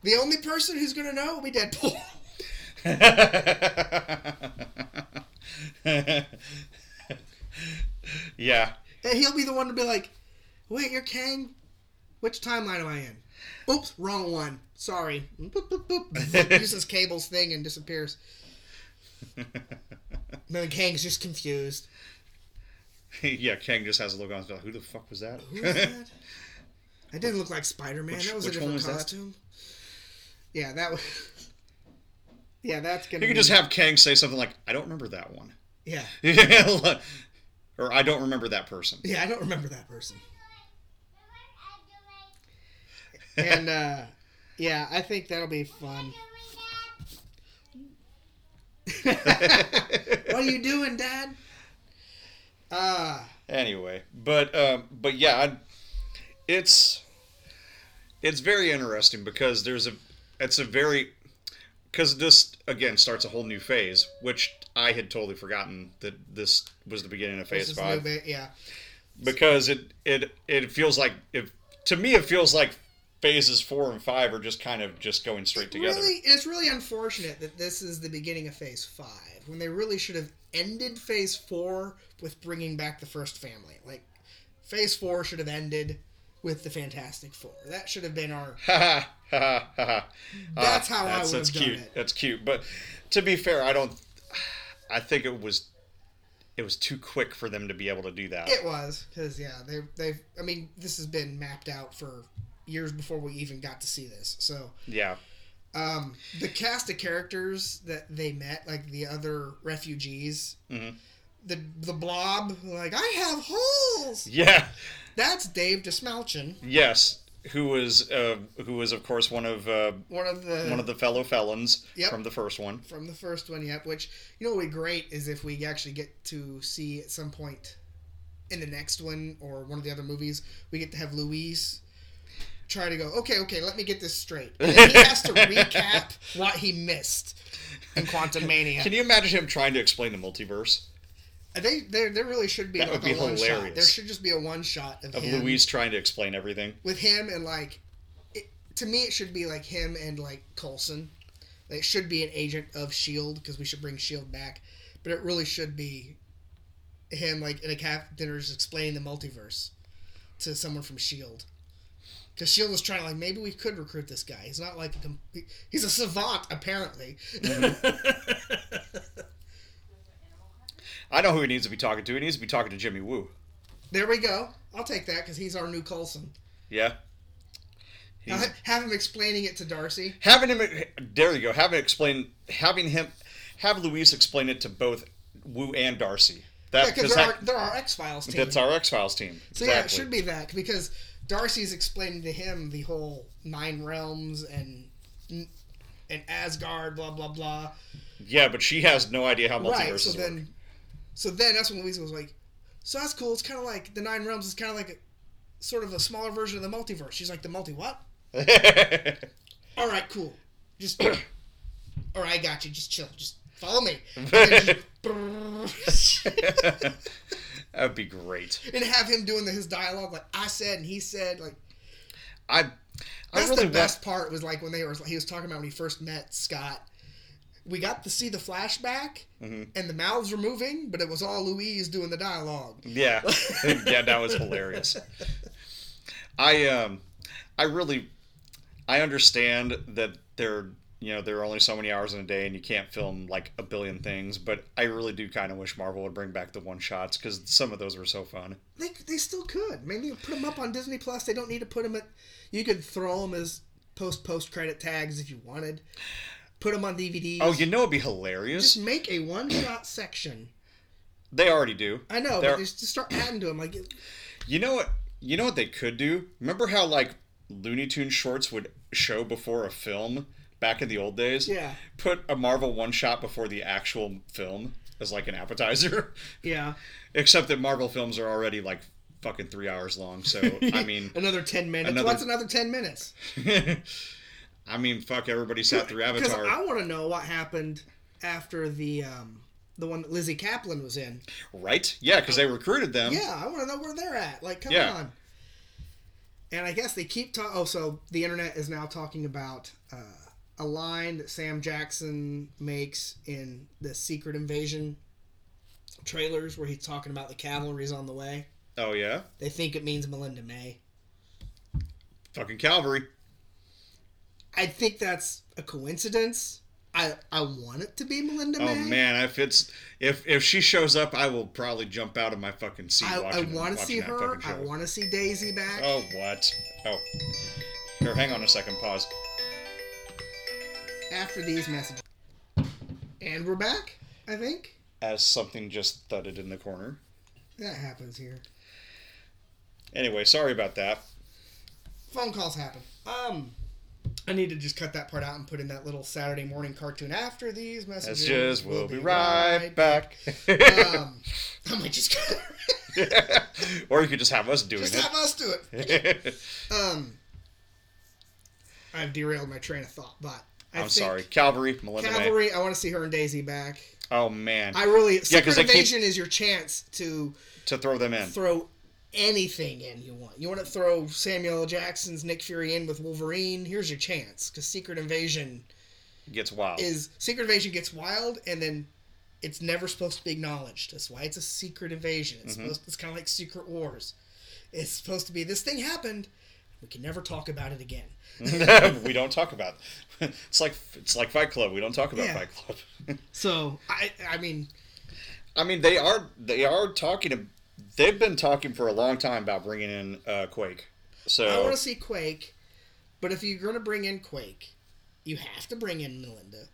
the only person who's gonna know will be deadpool yeah. And he'll be the one to be like, wait, you're Kang? Which timeline am I in? Oops, wrong one. Sorry. Boop, boop, boop. Uses Cable's thing and disappears. then Kang's just confused. yeah, Kang just has a look on his face. Who the fuck was that? Who was that? That didn't look like Spider Man. That was a which one different was that? costume. Yeah, that was. Yeah, that's gonna. you can be- just have Kang say something like, "I don't remember that one," Yeah, or "I don't remember that person." yeah, I don't remember that person. And uh, yeah, I think that'll be fun. what are you doing, Dad? Uh, anyway, but um, but yeah, I, it's it's very interesting because there's a it's a very because this again starts a whole new phase, which I had totally forgotten that this was the beginning of this phase is five bit, yeah. because it it it feels like if to me it feels like phases four and five are just kind of just going straight together. Really, it's really unfortunate that this is the beginning of Phase Five when they really should have ended Phase Four with bringing back the first family. Like, Phase Four should have ended with the Fantastic Four. That should have been our. Ha ha ha ha ha. That's how I Ah, would that's have done cute. it. That's cute. But to be fair, I don't. I think it was it was too quick for them to be able to do that. It was because yeah, they they've. I mean, this has been mapped out for years before we even got to see this. So yeah. um, the cast of characters that they met, like the other refugees, Mhm. The the blob, like I have holes. Yeah. That's Dave Dastmalchian, Yes. Who was uh, who was of course one of uh, one of the one of the fellow felons Yep. from the first one. from the first one. Yep. Which you know what would be great is if we actually get to see at some point in the next one or one of the other movies, we get to have Luis try to go. Okay, okay, let me get this straight. And then he has to recap what he missed in Quantumania. Can you imagine him trying to explain the multiverse They there there really should be That like would be a one shot. hilarious. There should just be a one shot of, of him Luis trying to explain everything? with him and like it, to me it should be like him and like Coulson. Like, it should be an agent of Shield because we should bring Shield back, but it really should be him like in a cat just explaining the multiverse to someone from Shield. Because Shield was trying to like maybe we could recruit this guy. He's not like a com- he's a savant apparently. Mm-hmm. I know who he needs to be talking to. He needs to be talking to Jimmy Woo. there we go. I'll take that because he's our new Coulson. Yeah. He's- Have- him explaining it to Darcy. having him there you go having explain having him have Luis explain it to both Woo and Darcy that Yeah, because because they're, our- they're our X Files team. that's our X Files team So yeah, it should be that because Darcy's explaining to him the whole nine realms and and Asgard, blah blah blah. yeah but she has no idea how multiverses Right. So work then, so then that's when Luis was like, "So that's cool. It's kind of like the nine realms is kind of like a sort of a smaller version of the multiverse." She's like, "The multi what?" all right, cool. Just, all right, I got you. Just chill. Just follow me. Just- That'd be great. and have him doing the, his dialogue like I said and he said like I, I that's really the best want. part was like when they were he was talking about when he first met Scott. We got to see the flashback Mm-hmm. and the mouths were moving, but it was all Luis doing the dialogue. Yeah, yeah, that was hilarious. I um, I really, I understand that there, you know, there are only so many hours in a day, and you can't film like a billion things. But I really do kind of wish Marvel would bring back the one shots because some of those were so fun. They, they still could. Maybe put them up on Disney Plus. They don't need to put them at. You could throw them as post post credit tags if you wanted. Put them on DVDs. Oh, you know, it'd be hilarious. just make a one shot section. They already do. I know, They're- but just, start adding to them. Like, You know what? You know what they could do? Remember how like Looney Tunes shorts would show before a film back in the old days? Yeah. Put a Marvel one shot before the actual film as like an appetizer. yeah, Except that Marvel films are already like fucking three hours long. So I mean, another ten minutes. Another- What's another ten minutes? I mean, fuck, everybody sat through Avatar. I want to know what happened after the um, the one that Lizzy Caplan was in. Right? Yeah, because they recruited them. Yeah, I want to know where they're at. Like, come Yeah. on. And I guess they keep talking. Oh, so the internet is now talking about uh, a line that Sam Jackson makes in the Secret Invasion trailers, where he's talking about the cavalry's on the way. Oh yeah, They think it means Melinda May. fucking Calvary. I think that's a coincidence. I I want it to be Melinda Oh May. man, if it's if if she shows up, I will probably jump out of my fucking seat I, I want to see her. I want to see Daisy back. Oh what? Oh, here, hang on a second. Pause. After these messages, and we're back. I think As something just thudded in the corner. that happens here. Anyway, sorry about that. phone calls happen. Um, I need to just cut that part out and put in that little Saturday morning cartoon after these messages. Messages. We'll be right back. Um, I might just or you could just have us doing just it. Just have us do it. Um, I've derailed my train of thought, but I I'm think sorry, Calvary, Melinda May. Cavalry. I want to see her and Daisy back. Oh man, I really Yeah, Secret they keep- Invasion is your chance to to throw them in. throw anything in you want. You want to throw Samuel L. Jackson's Nick Fury in with Wolverine? Here's your chance because Secret Invasion Gets wild. is Secret Invasion gets wild and then it's never supposed to be acknowledged. That's why it's a secret invasion. It's Mm-hmm. supposed it's kind of like Secret Wars. It's supposed to be this thing happened. We can never talk about it again. we don't talk about. It's like it's like Fight Club. We don't talk about Yeah. Fight Club. So I I mean I mean, they are they are talking. They've been talking for a long time about bringing in uh, Quake. So I want to see Quake, but if you're going to bring in Quake, you have to bring in Melinda.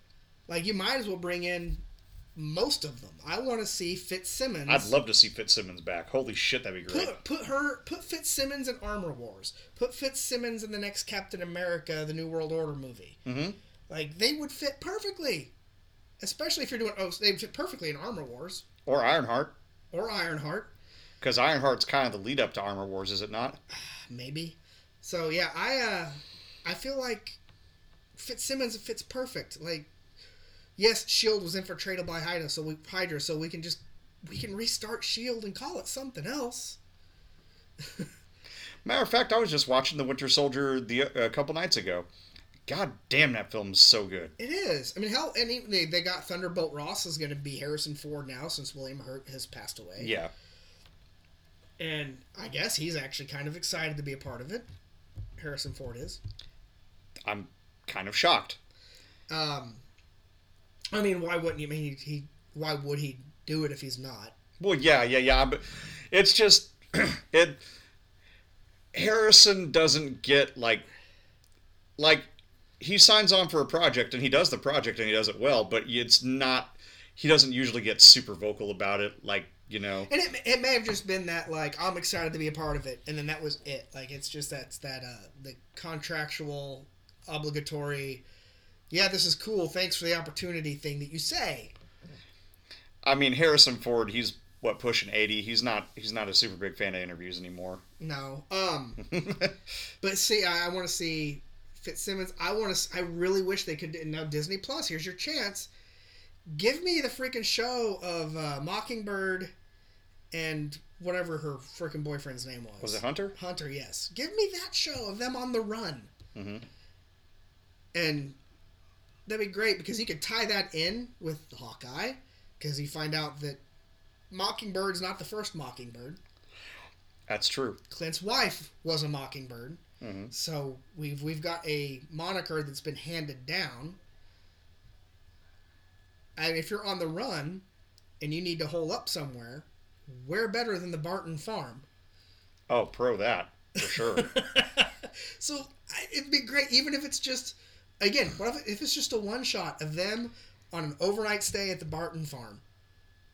Like you might as well bring in most of them. I want to see Fitzsimmons. I'd love to see Fitzsimmons back. Holy shit, that'd be great. Put, put her put Fitzsimmons in Armor Wars. Put Fitzsimmons in the next Captain America: The New World Order movie. Mhm. Like they would fit perfectly, especially if you're doing oh they would fit perfectly in Armor Wars Or Ironheart, or Ironheart because Ironheart's kind of the lead up to Armor Wars, is it not? maybe. So yeah, I uh I feel like Fitzsimmons fits perfect. Like yes, Shield was infiltrated by Hydra, so we Hydra, so we can just we can restart Shield and call it something else. Matter of fact, I was just watching The Winter Soldier the a couple nights ago. God damn, that film's so good. It is. I mean, hell, and even they, they got Thunderbolt Ross is going to be Harrison Ford now since William Hurt has passed away. Yeah, And I guess he's actually kind of excited to be a part of it. Harrison Ford is. I'm kind of shocked. Um, I mean, why wouldn't you? I mean, he, he why would he do it if he's not? Well, yeah, yeah, yeah, but it's just it. Harrison doesn't get like, like, he signs on for a project and he does the project and he does it well, but it's not. He doesn't usually get super vocal about it, like you know. And it, it may have just been that like I'm excited to be a part of it, and then that was it. Like it's just that's that uh the contractual, obligatory. Yeah, this is cool. Thanks for the opportunity thing that you say. I mean, Harrison Ford, he's what pushing eighty. He's not. He's not a super big fan of interviews anymore. No. Um. but see, I, I want to see Fitzsimmons. I want to. I really wish they could. Now Disney Plus, here's your chance. Give me the freaking show of uh, Mockingbird and whatever her freaking boyfriend's name was. Was it Hunter? Hunter, yes. Give me that show of them on the run. Mm-hmm. And that'd be great because you could tie that in with Hawkeye because you find out that Mockingbird's not the first Mockingbird. That's true. Clint's wife was a Mockingbird. Mm-hmm. So we've we've got a moniker that's been handed down. And if you're on the run and you need to hole up somewhere, where better than the Barton Farm? Oh, pro that for sure. So it'd be great, even if it's just, again, what if, if it's just a one shot of them on an overnight stay at the Barton farm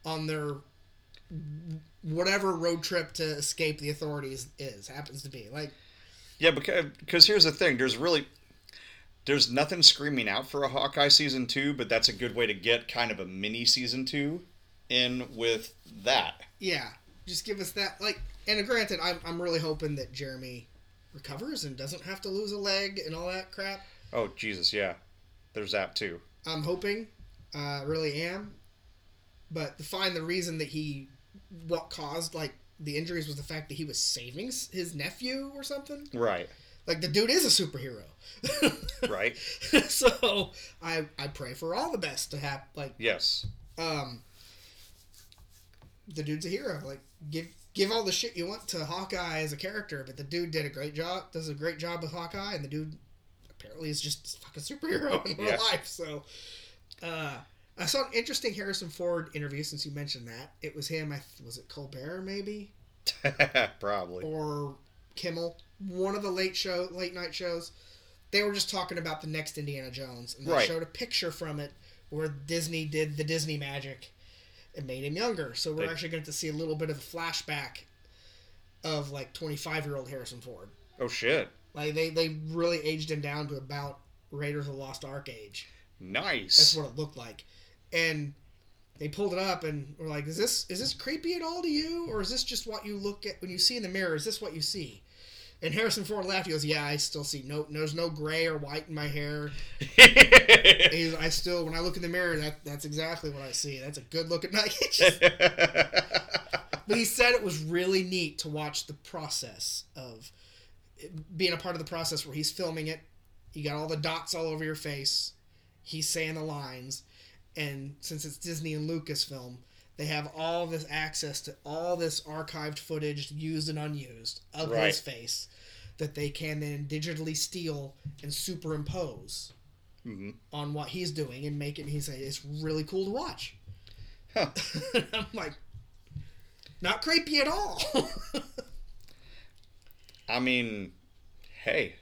on their whatever road trip to escape the authorities is, happens to be. Like, yeah, because because here's the thing. There's really there's nothing screaming out for a Hawkeye season two, but that's a good way to get kind of a mini season two in with that. Yeah, just give us that. Like, and granted, I'm, I'm really hoping that Jeremy recovers and doesn't have to lose a leg and all that crap. Oh Jesus, yeah. There's that too. I'm hoping, uh, really am. But to find the reason that he, what caused like the injuries was the fact that he was saving his nephew or something. Right. Like the dude is a superhero. Right. so I I pray for all the best to have like Yes. um. The dude's a hero. Like give give all the shit you want to Hawkeye as a character, but the dude did a great job. Does a great job with Hawkeye, and the dude apparently is just a fucking superhero in real Yeah. life. So, uh, I saw an interesting Harrison Ford interview since you mentioned that. It was him. I th- was it Colbert maybe Probably. or Kimmel, one of the late show late night shows. They were just talking about the next Indiana Jones, and they Right. showed a picture from it where Disney did the Disney magic and made him younger. So we're They- actually going to see a little bit of a flashback of like 25 year old Harrison Ford. Oh shit. Like they they really aged him down to about Raiders of the Lost Ark age. Nice. That's what it looked like, and they pulled it up and were like, "Is this is this creepy at all to you, or is this just what you look at when you see in the mirror? Is this what you see?" And Harrison Ford laughed. He goes, "Yeah, I still see no. There's no gray or white in my hair. He's, I still, when I look in the mirror, that that's exactly what I see. That's a good look at night." but he said it was really neat to watch the process of being a part of the process where he's filming it. You got all the dots all over your face. He's saying the lines, and since it's Disney and Lucasfilm, they have all this access to all this archived footage, used and unused, of Right. his face that they can then digitally steal and superimpose Mhm. on what he's doing and make it. He say it's really cool to watch. Huh. I'm like, not creepy at all. I mean, hey,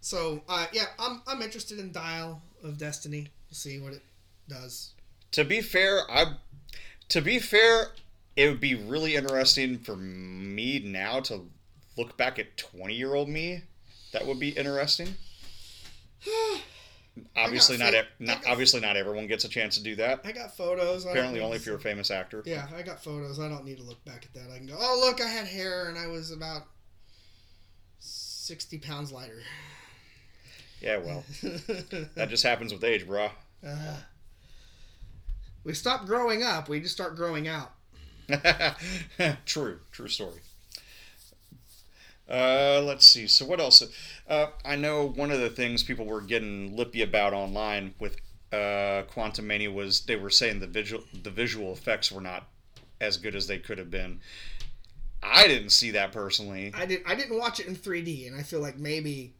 so uh, yeah, I'm I'm interested in Dial of Destiny. We'll see what it does. to be fair, I to be fair, it would be really interesting for me now to look back at 20-year-old me. That would be interesting. obviously not, not got- obviously not everyone gets a chance to do that. I got photos. Apparently only if you're a famous actor. Yeah, I got photos. I don't need to look back at that. I can go, oh, look, I had hair and I was about 60 pounds lighter. Yeah, well, that just happens with age, bro. We stop growing up, we just start growing out. true, true story. Uh, let's see. So what else? Uh, I know one of the things people were getting lippy about online with uh, Quantumania was they were saying the visual the visual effects were not as good as they could have been. I didn't see that personally. I did. I didn't watch it in 3D, and I feel like maybe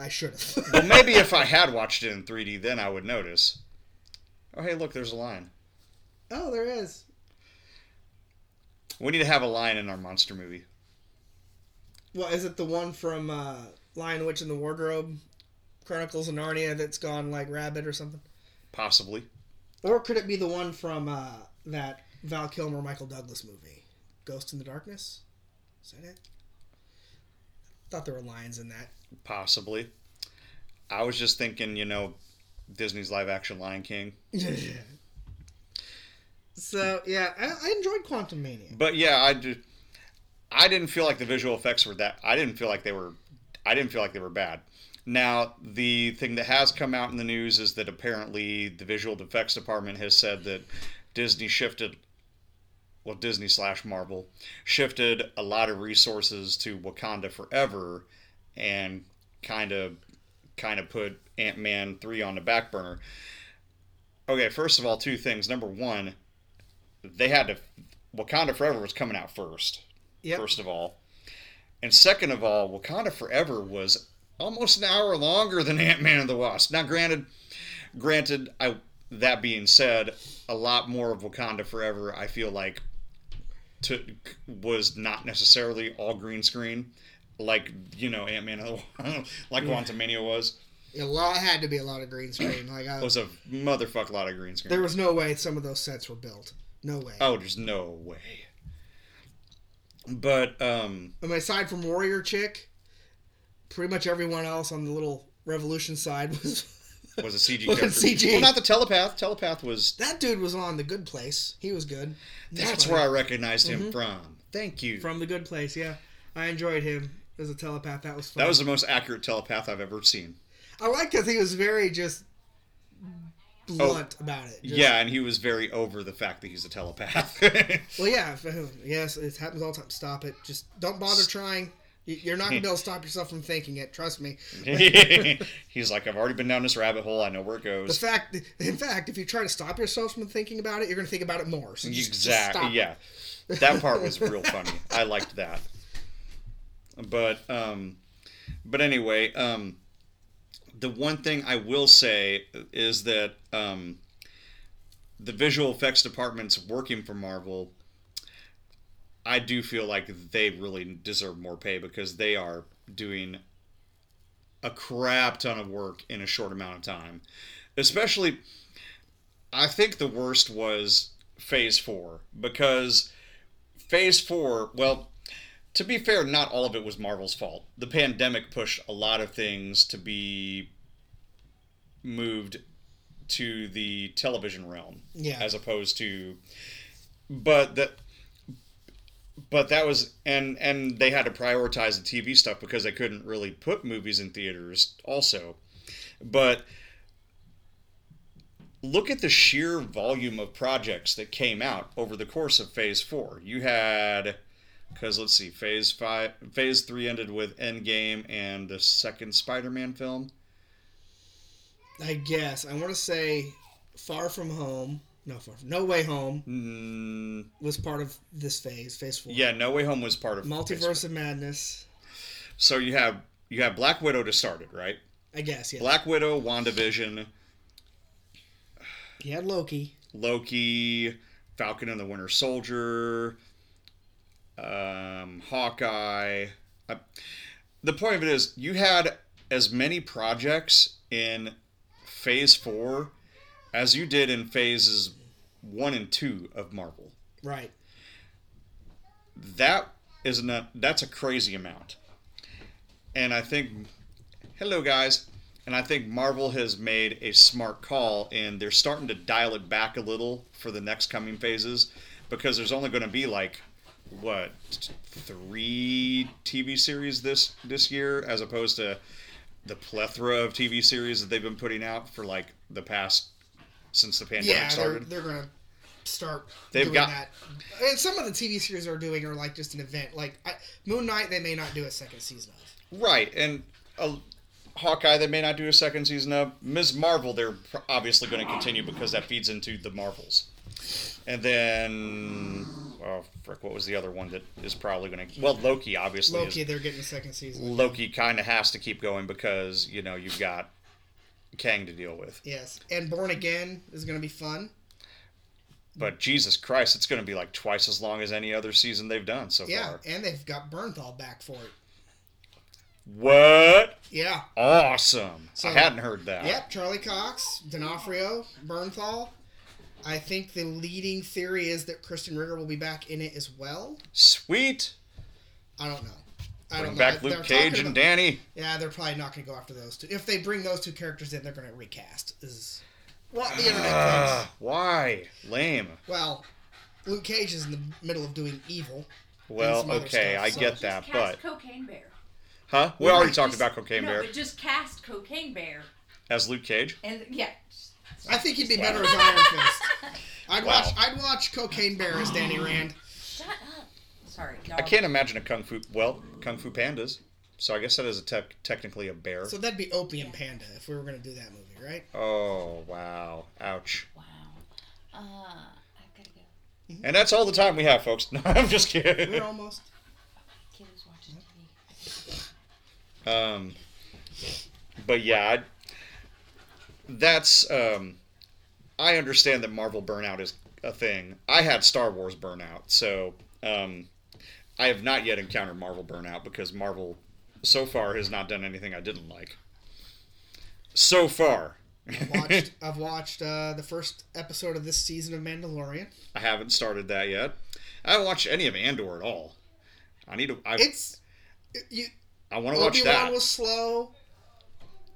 I should have. Well, maybe if I had watched it in 3D, then I would notice. Oh, hey, look, there's a line. oh, there is. We need to have a line in our monster movie. Well, is it the one from uh, Lion Witch in the Wardrobe, Chronicles of Narnia, that's gone like rabbit or something? Possibly. Or could it be the one from uh, that Val Kilmer Michael Douglas movie, Ghost in the Darkness? Is that it? Thought there were lions in that. Possibly. I was just thinking, you know, Disney's live action Lion King. so yeah, I, I enjoyed Quantumania. But yeah, I do. I didn't feel like the visual effects were that. I didn't feel like they were. I didn't feel like they were bad. Now, the thing that has come out in the news is that apparently the visual effects department has said that Disney shifted, well, Disney slash Marvel shifted a lot of resources to Wakanda Forever, and kind of, kind of put Ant Man three on the back burner. Okay, first of all, two things. Number one, they had to Wakanda Forever was coming out first. Yep. First of all, and second of all, Wakanda Forever was almost an hour longer than Ant Man and the Wasp. Now, granted, granted, I that being said, a lot more of Wakanda Forever, I feel like, to, was not necessarily all green screen, like you know Ant Man, like Quantumania was. A lot had to be a lot of green screen. Like I, Was a motherfuck lot of green screen. there was no way some of those sets were built. No way. oh, there's no way. But um, I mean, aside from Warrior Chick, pretty much everyone else on the little Revolution side was. was a CG Was character. CG. Well, not the telepath. Telepath was. that dude was on the Good Place. He was good. That's funny. where I recognized him from. Thank you. From the Good Place, yeah. I enjoyed him as a telepath. That was fun. that was the most accurate telepath I've ever seen. I like because he was very just blunt about it. Just- yeah, and he was very over the fact that he's a telepath. Well, yeah. Yes, it happens all the time. Stop it. Just don't bother trying. You- You're not gonna be able to stop yourself from thinking it. Trust me. he's like, I've already been down this rabbit hole. I know where it The goes. fact, in fact, if you try to stop yourself from thinking about it, you're gonna think about it more. So just, just. Exactly. Yeah, that part was real funny. I liked that. But um, but anyway, um, the one thing I will say is that um, the visual effects department's working for Marvel. I do feel like they really deserve more pay because they are doing a crap ton of work in a short amount of time. Especially, I think the worst was Phase 4 because Phase 4, well, to be fair, not all of it was Marvel's fault. The pandemic pushed a lot of things to be moved to the television realm Yeah. as opposed to but that but that was and and they had to prioritize the TV stuff because they couldn't really put movies in theaters also. But look at the sheer volume of projects that came out over the course of phase 4. You had cuz let's see, phase 5 phase 3 ended with Endgame and the second Spider-Man film. I guess I want to say, Far From Home. No, Far From, No Way Home Mm, was part of this phase, Phase Four. yeah, No Way Home was part of Multiverse of Madness. So you have you have Black Widow to start it, right? I guess. Yeah. Black Widow, WandaVision, He had Loki. Loki, Falcon and the Winter Soldier, um, Hawkeye. Uh, the point of it is, you had as many projects in Phase 4 as you did in Phases 1 and 2 of Marvel. Right. That is not, that's a crazy amount. And I think, hello guys, and I think Marvel has made a smart call and they're starting to dial it back a little for the next coming phases because there's only going to be like what three TV series this this year as opposed to the plethora of TV series that they've been putting out for like the past since the pandemic Yeah, they're, started. they're gonna start They've doing got- that. And some of the TV series are doing are like just an event. Like I, Moon Knight, they may not do a second season of. Right, and uh, Hawkeye they may not do a second season of. Ms. Marvel they're pr- obviously going to continue because that feeds into the Marvels. And then, oh frick, what was the other one that is probably going to? Well, Loki obviously. Loki, Is, they're getting a second season. Loki kind of has to keep going because you know you've got Kang to deal with. Yes, and Born Again is gonna be fun. But Jesus Christ, it's going to be like twice as long as any other season they've done so Yeah, far. Yeah, and they've got Bernthal back for it. What? Yeah. Awesome! So- I hadn't heard that. Yep, Charlie Cox, D'Onofrio, Bernthal. I think the leading theory is that Krysten Ritter will be back in it as well. Sweet. I don't know. I Bring don't back know. Luke They're Cage and about- Danny. Yeah, they're probably not going to go after those two. If they bring those two characters in, they're going to recast. Is what the internet thinks. Ah, why? Lame. Well, Luke Cage is in the middle of doing evil. Well, okay, stuff, I so- get that, but Cocaine Bear. Huh? We already Right. talked about Cocaine no, Bear but just cast Cocaine Bear, as Luke Cage. and yeah, I think he'd be better as Iron Fist. I'd Wow. watch. I'd watch Cocaine Bear as Danny Rand. shut up. Sorry, I dog. can't imagine a kung fu. Well, kung fu pandas. So I guess that is a tec- technically a bear. So that'd be Opium Panda if we were gonna do that movie, right? Oh wow! Ouch! Wow. Uh, I gotta go. And that's all the time we have, folks. No, I'm just kidding. We're almost. Kid was watching TV. Um, but yeah, I, that's um, I understand that Marvel burnout is a thing. I had Star Wars burnout, so um, I have not yet encountered Marvel burnout because Marvel so far has not done anything I didn't like. So far, I've watched. I've watched uh, the first episode of this season of Mandalorian. I haven't started that yet. I haven't watched any of Andor at all. I need to. I, It's you. I want to watch that. Obi Wan was slow.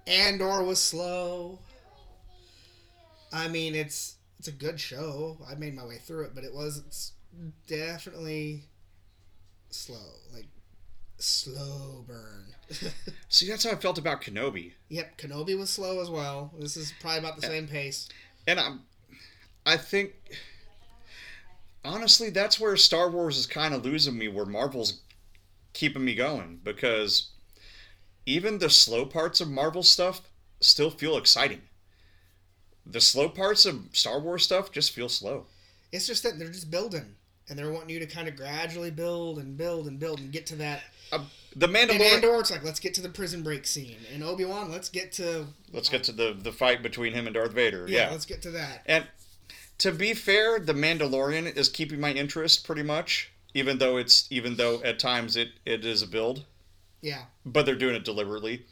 Andor was slow. I mean, it's it's a good show. I made my way through it, but it was it's definitely slow, like slow burn. See, that's how I felt about Kenobi. yep, Kenobi was slow as well. This is probably about the same pace. and I'm, I think, honestly, that's where Star Wars is kind of losing me, where Marvel's keeping me going because even the slow parts of Marvel stuff still feel exciting. The slow parts of Star Wars stuff just feel slow. It's just that they're just building, and they're wanting you to kind of gradually build and build and build and get to that. Uh, the Mandalorian. Andor, it's like let's get to the prison break scene. and Obi Wan, let's get to Let's get to the the fight between him and Darth Vader. yeah, Yeah, let's get to that. and to be fair, the Mandalorian is keeping my interest pretty much, even though it's even though at times it it is a build. Yeah, but they're doing it deliberately.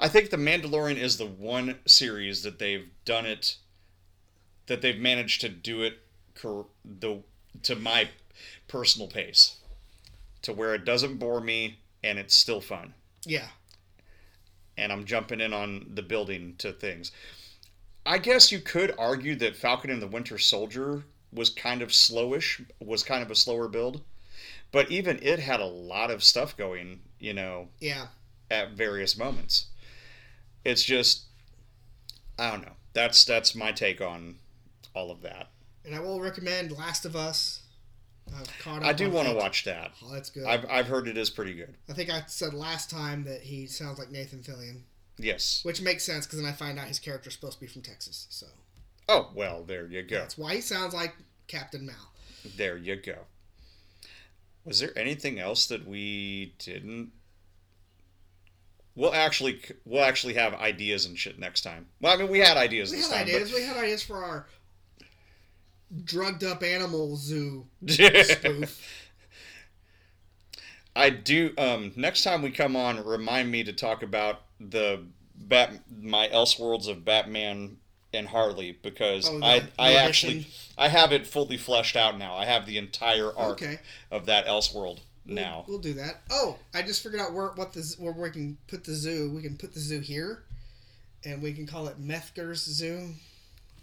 I think The Mandalorian is the one series that they've done it, that they've managed to do it cor- the to my personal pace, to where it doesn't bore me and it's still fun, yeah. and I'm jumping in on the building to things. I guess you could argue that Falcon and the Winter Soldier was kind of slowish, was kind of a slower build, but even it had a lot of stuff going, you know, Yeah. at various moments. It's just I don't know. That's that's my take on all of that. And I will recommend Last of Us. I've caught up I do want to watch that. Oh, that's good. I've I've heard it is pretty good. I think I said last time that he sounds like Nathan Fillion, Yes. which makes sense because then I find out his character's supposed to be from Texas. So Oh well, there you go. that's why he sounds like Captain Mal. There you go. Was there anything else that we didn't? We'll actually we'll actually have ideas and shit next time. Well, I mean, we had ideas We had time. ideas. We had ideas for our drugged up animal zoo but spoof. I do. Um, next time we come on, remind me to talk about the Bat, my Elseworlds of Batman and Harley because Oh, I, I actually. I have it fully fleshed out now. I have the entire arc Okay. of that Elseworld now. We'll do that. Oh, I just figured out where what the where we can put the zoo. We can put the zoo here, and we can call it Methger's Zoo.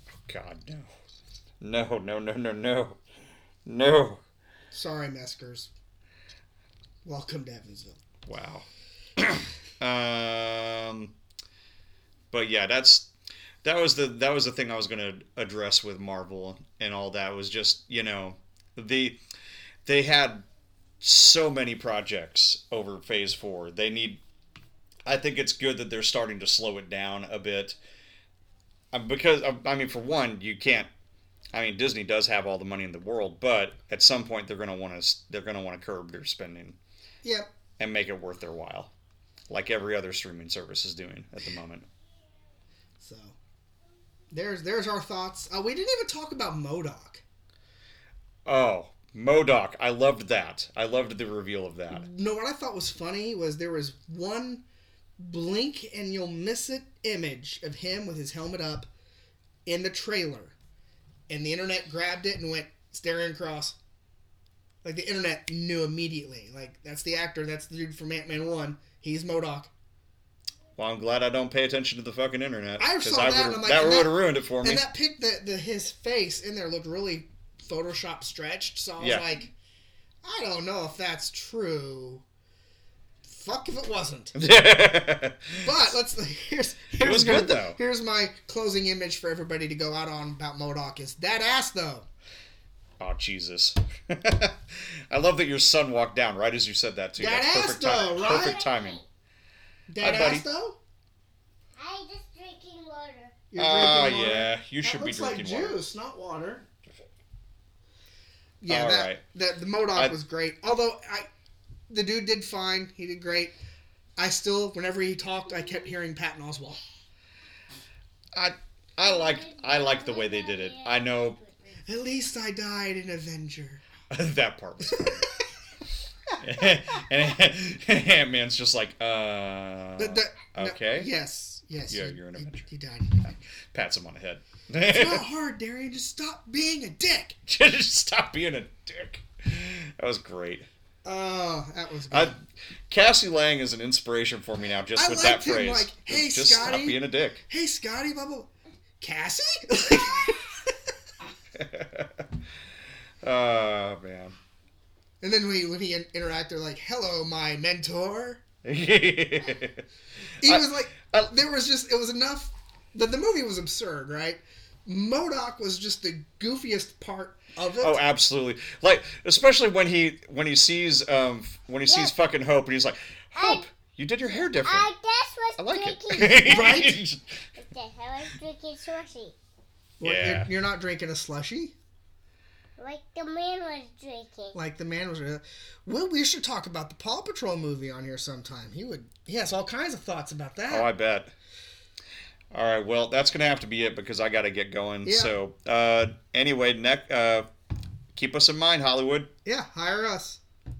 Oh God no, no, no, no, no, no, no. Sorry, Meskers. Welcome to Evansville. Wow. um, but yeah, that's that was the that was the thing I was gonna address with Marvel and all that was just you know the they had so many projects over Phase Four. They need. I think it's good that they're starting to slow it down a bit. Uh, because uh, I mean, for one, you can't. I mean, Disney does have all the money in the world, but at some point they're gonna want to they're gonna want to curb their spending Yep. and make it worth their while, like every other streaming service is doing at the moment. So there's there's our thoughts. Uh, we didn't even talk about MODOK. Oh, MODOK, I loved that. I loved the reveal of that. No, what I thought was funny was there was one blink and you'll miss it image of him with his helmet up in the trailer, and the internet grabbed it and went staring across. Like the internet knew immediately. Like that's the actor. That's the dude from Ant Man One. He's MODOK. Well, I'm glad I don't pay attention to the fucking internet I saw I that, and I'm like, that would have ruined it for me. And that pic, the, the his face in there looked really Photoshop stretched. So I was Yeah. like, I don't know if that's true. fuck if it wasn't. But let's here's, here's was good though. Here's my closing image for everybody to go out on about MODOK is that ass though. Oh Jesus! I love that your son walked down right as you said that too. That That's ass perfect, time- though, right? perfect timing. That Hi, buddy. ass though. I'm just drinking water. You're Ah, drinking water? yeah, you That should be looks like drinking water. juice, not water. Yeah, All that, right. that the MODOK I- was great. Although I, the dude did fine. He did great. I still, whenever he talked, I kept hearing Patton Oswalt. I I liked I liked the way they did it. I know At least I died in Avenger. that part was funny. and Ant Man's just like, uh, that- no, okay. yes. Yes. Yeah, he- you're an he- Avenger. He died pats him on the head. It's not hard, Darren. Just stop being a dick. just stop being a dick. That was great. Oh, that was good. I, Cassie Lang is an inspiration for me now, just I with that him, phrase. like, "Hey, just stop being a dick. hey, Scotty, blah, blah. Cassie? Oh man. and then when he, when he in- interacted, like, hello, my mentor. he I- was like, I- there was just, it was enough. The, the movie was absurd, right? MODOK was just the goofiest part of it. Oh, absolutely. Like, especially when he when he sees um when he sees fucking Hope and he's like, Hope, you did your hair different. I just was I like drinking. it. Right? Yes, I was drinking sushi. What, yeah. you're, you're not drinking a slushy? Like the man was drinking. Like the man was. Well, we should talk about the Paw Patrol movie on here sometime. He would. He has all kinds of thoughts about that. Oh, I bet. All right, well, that's gonna have to be it because I got to get going. Yeah. So, uh, anyway, neck, uh, keep us in mind, Hollywood. yeah, hire us.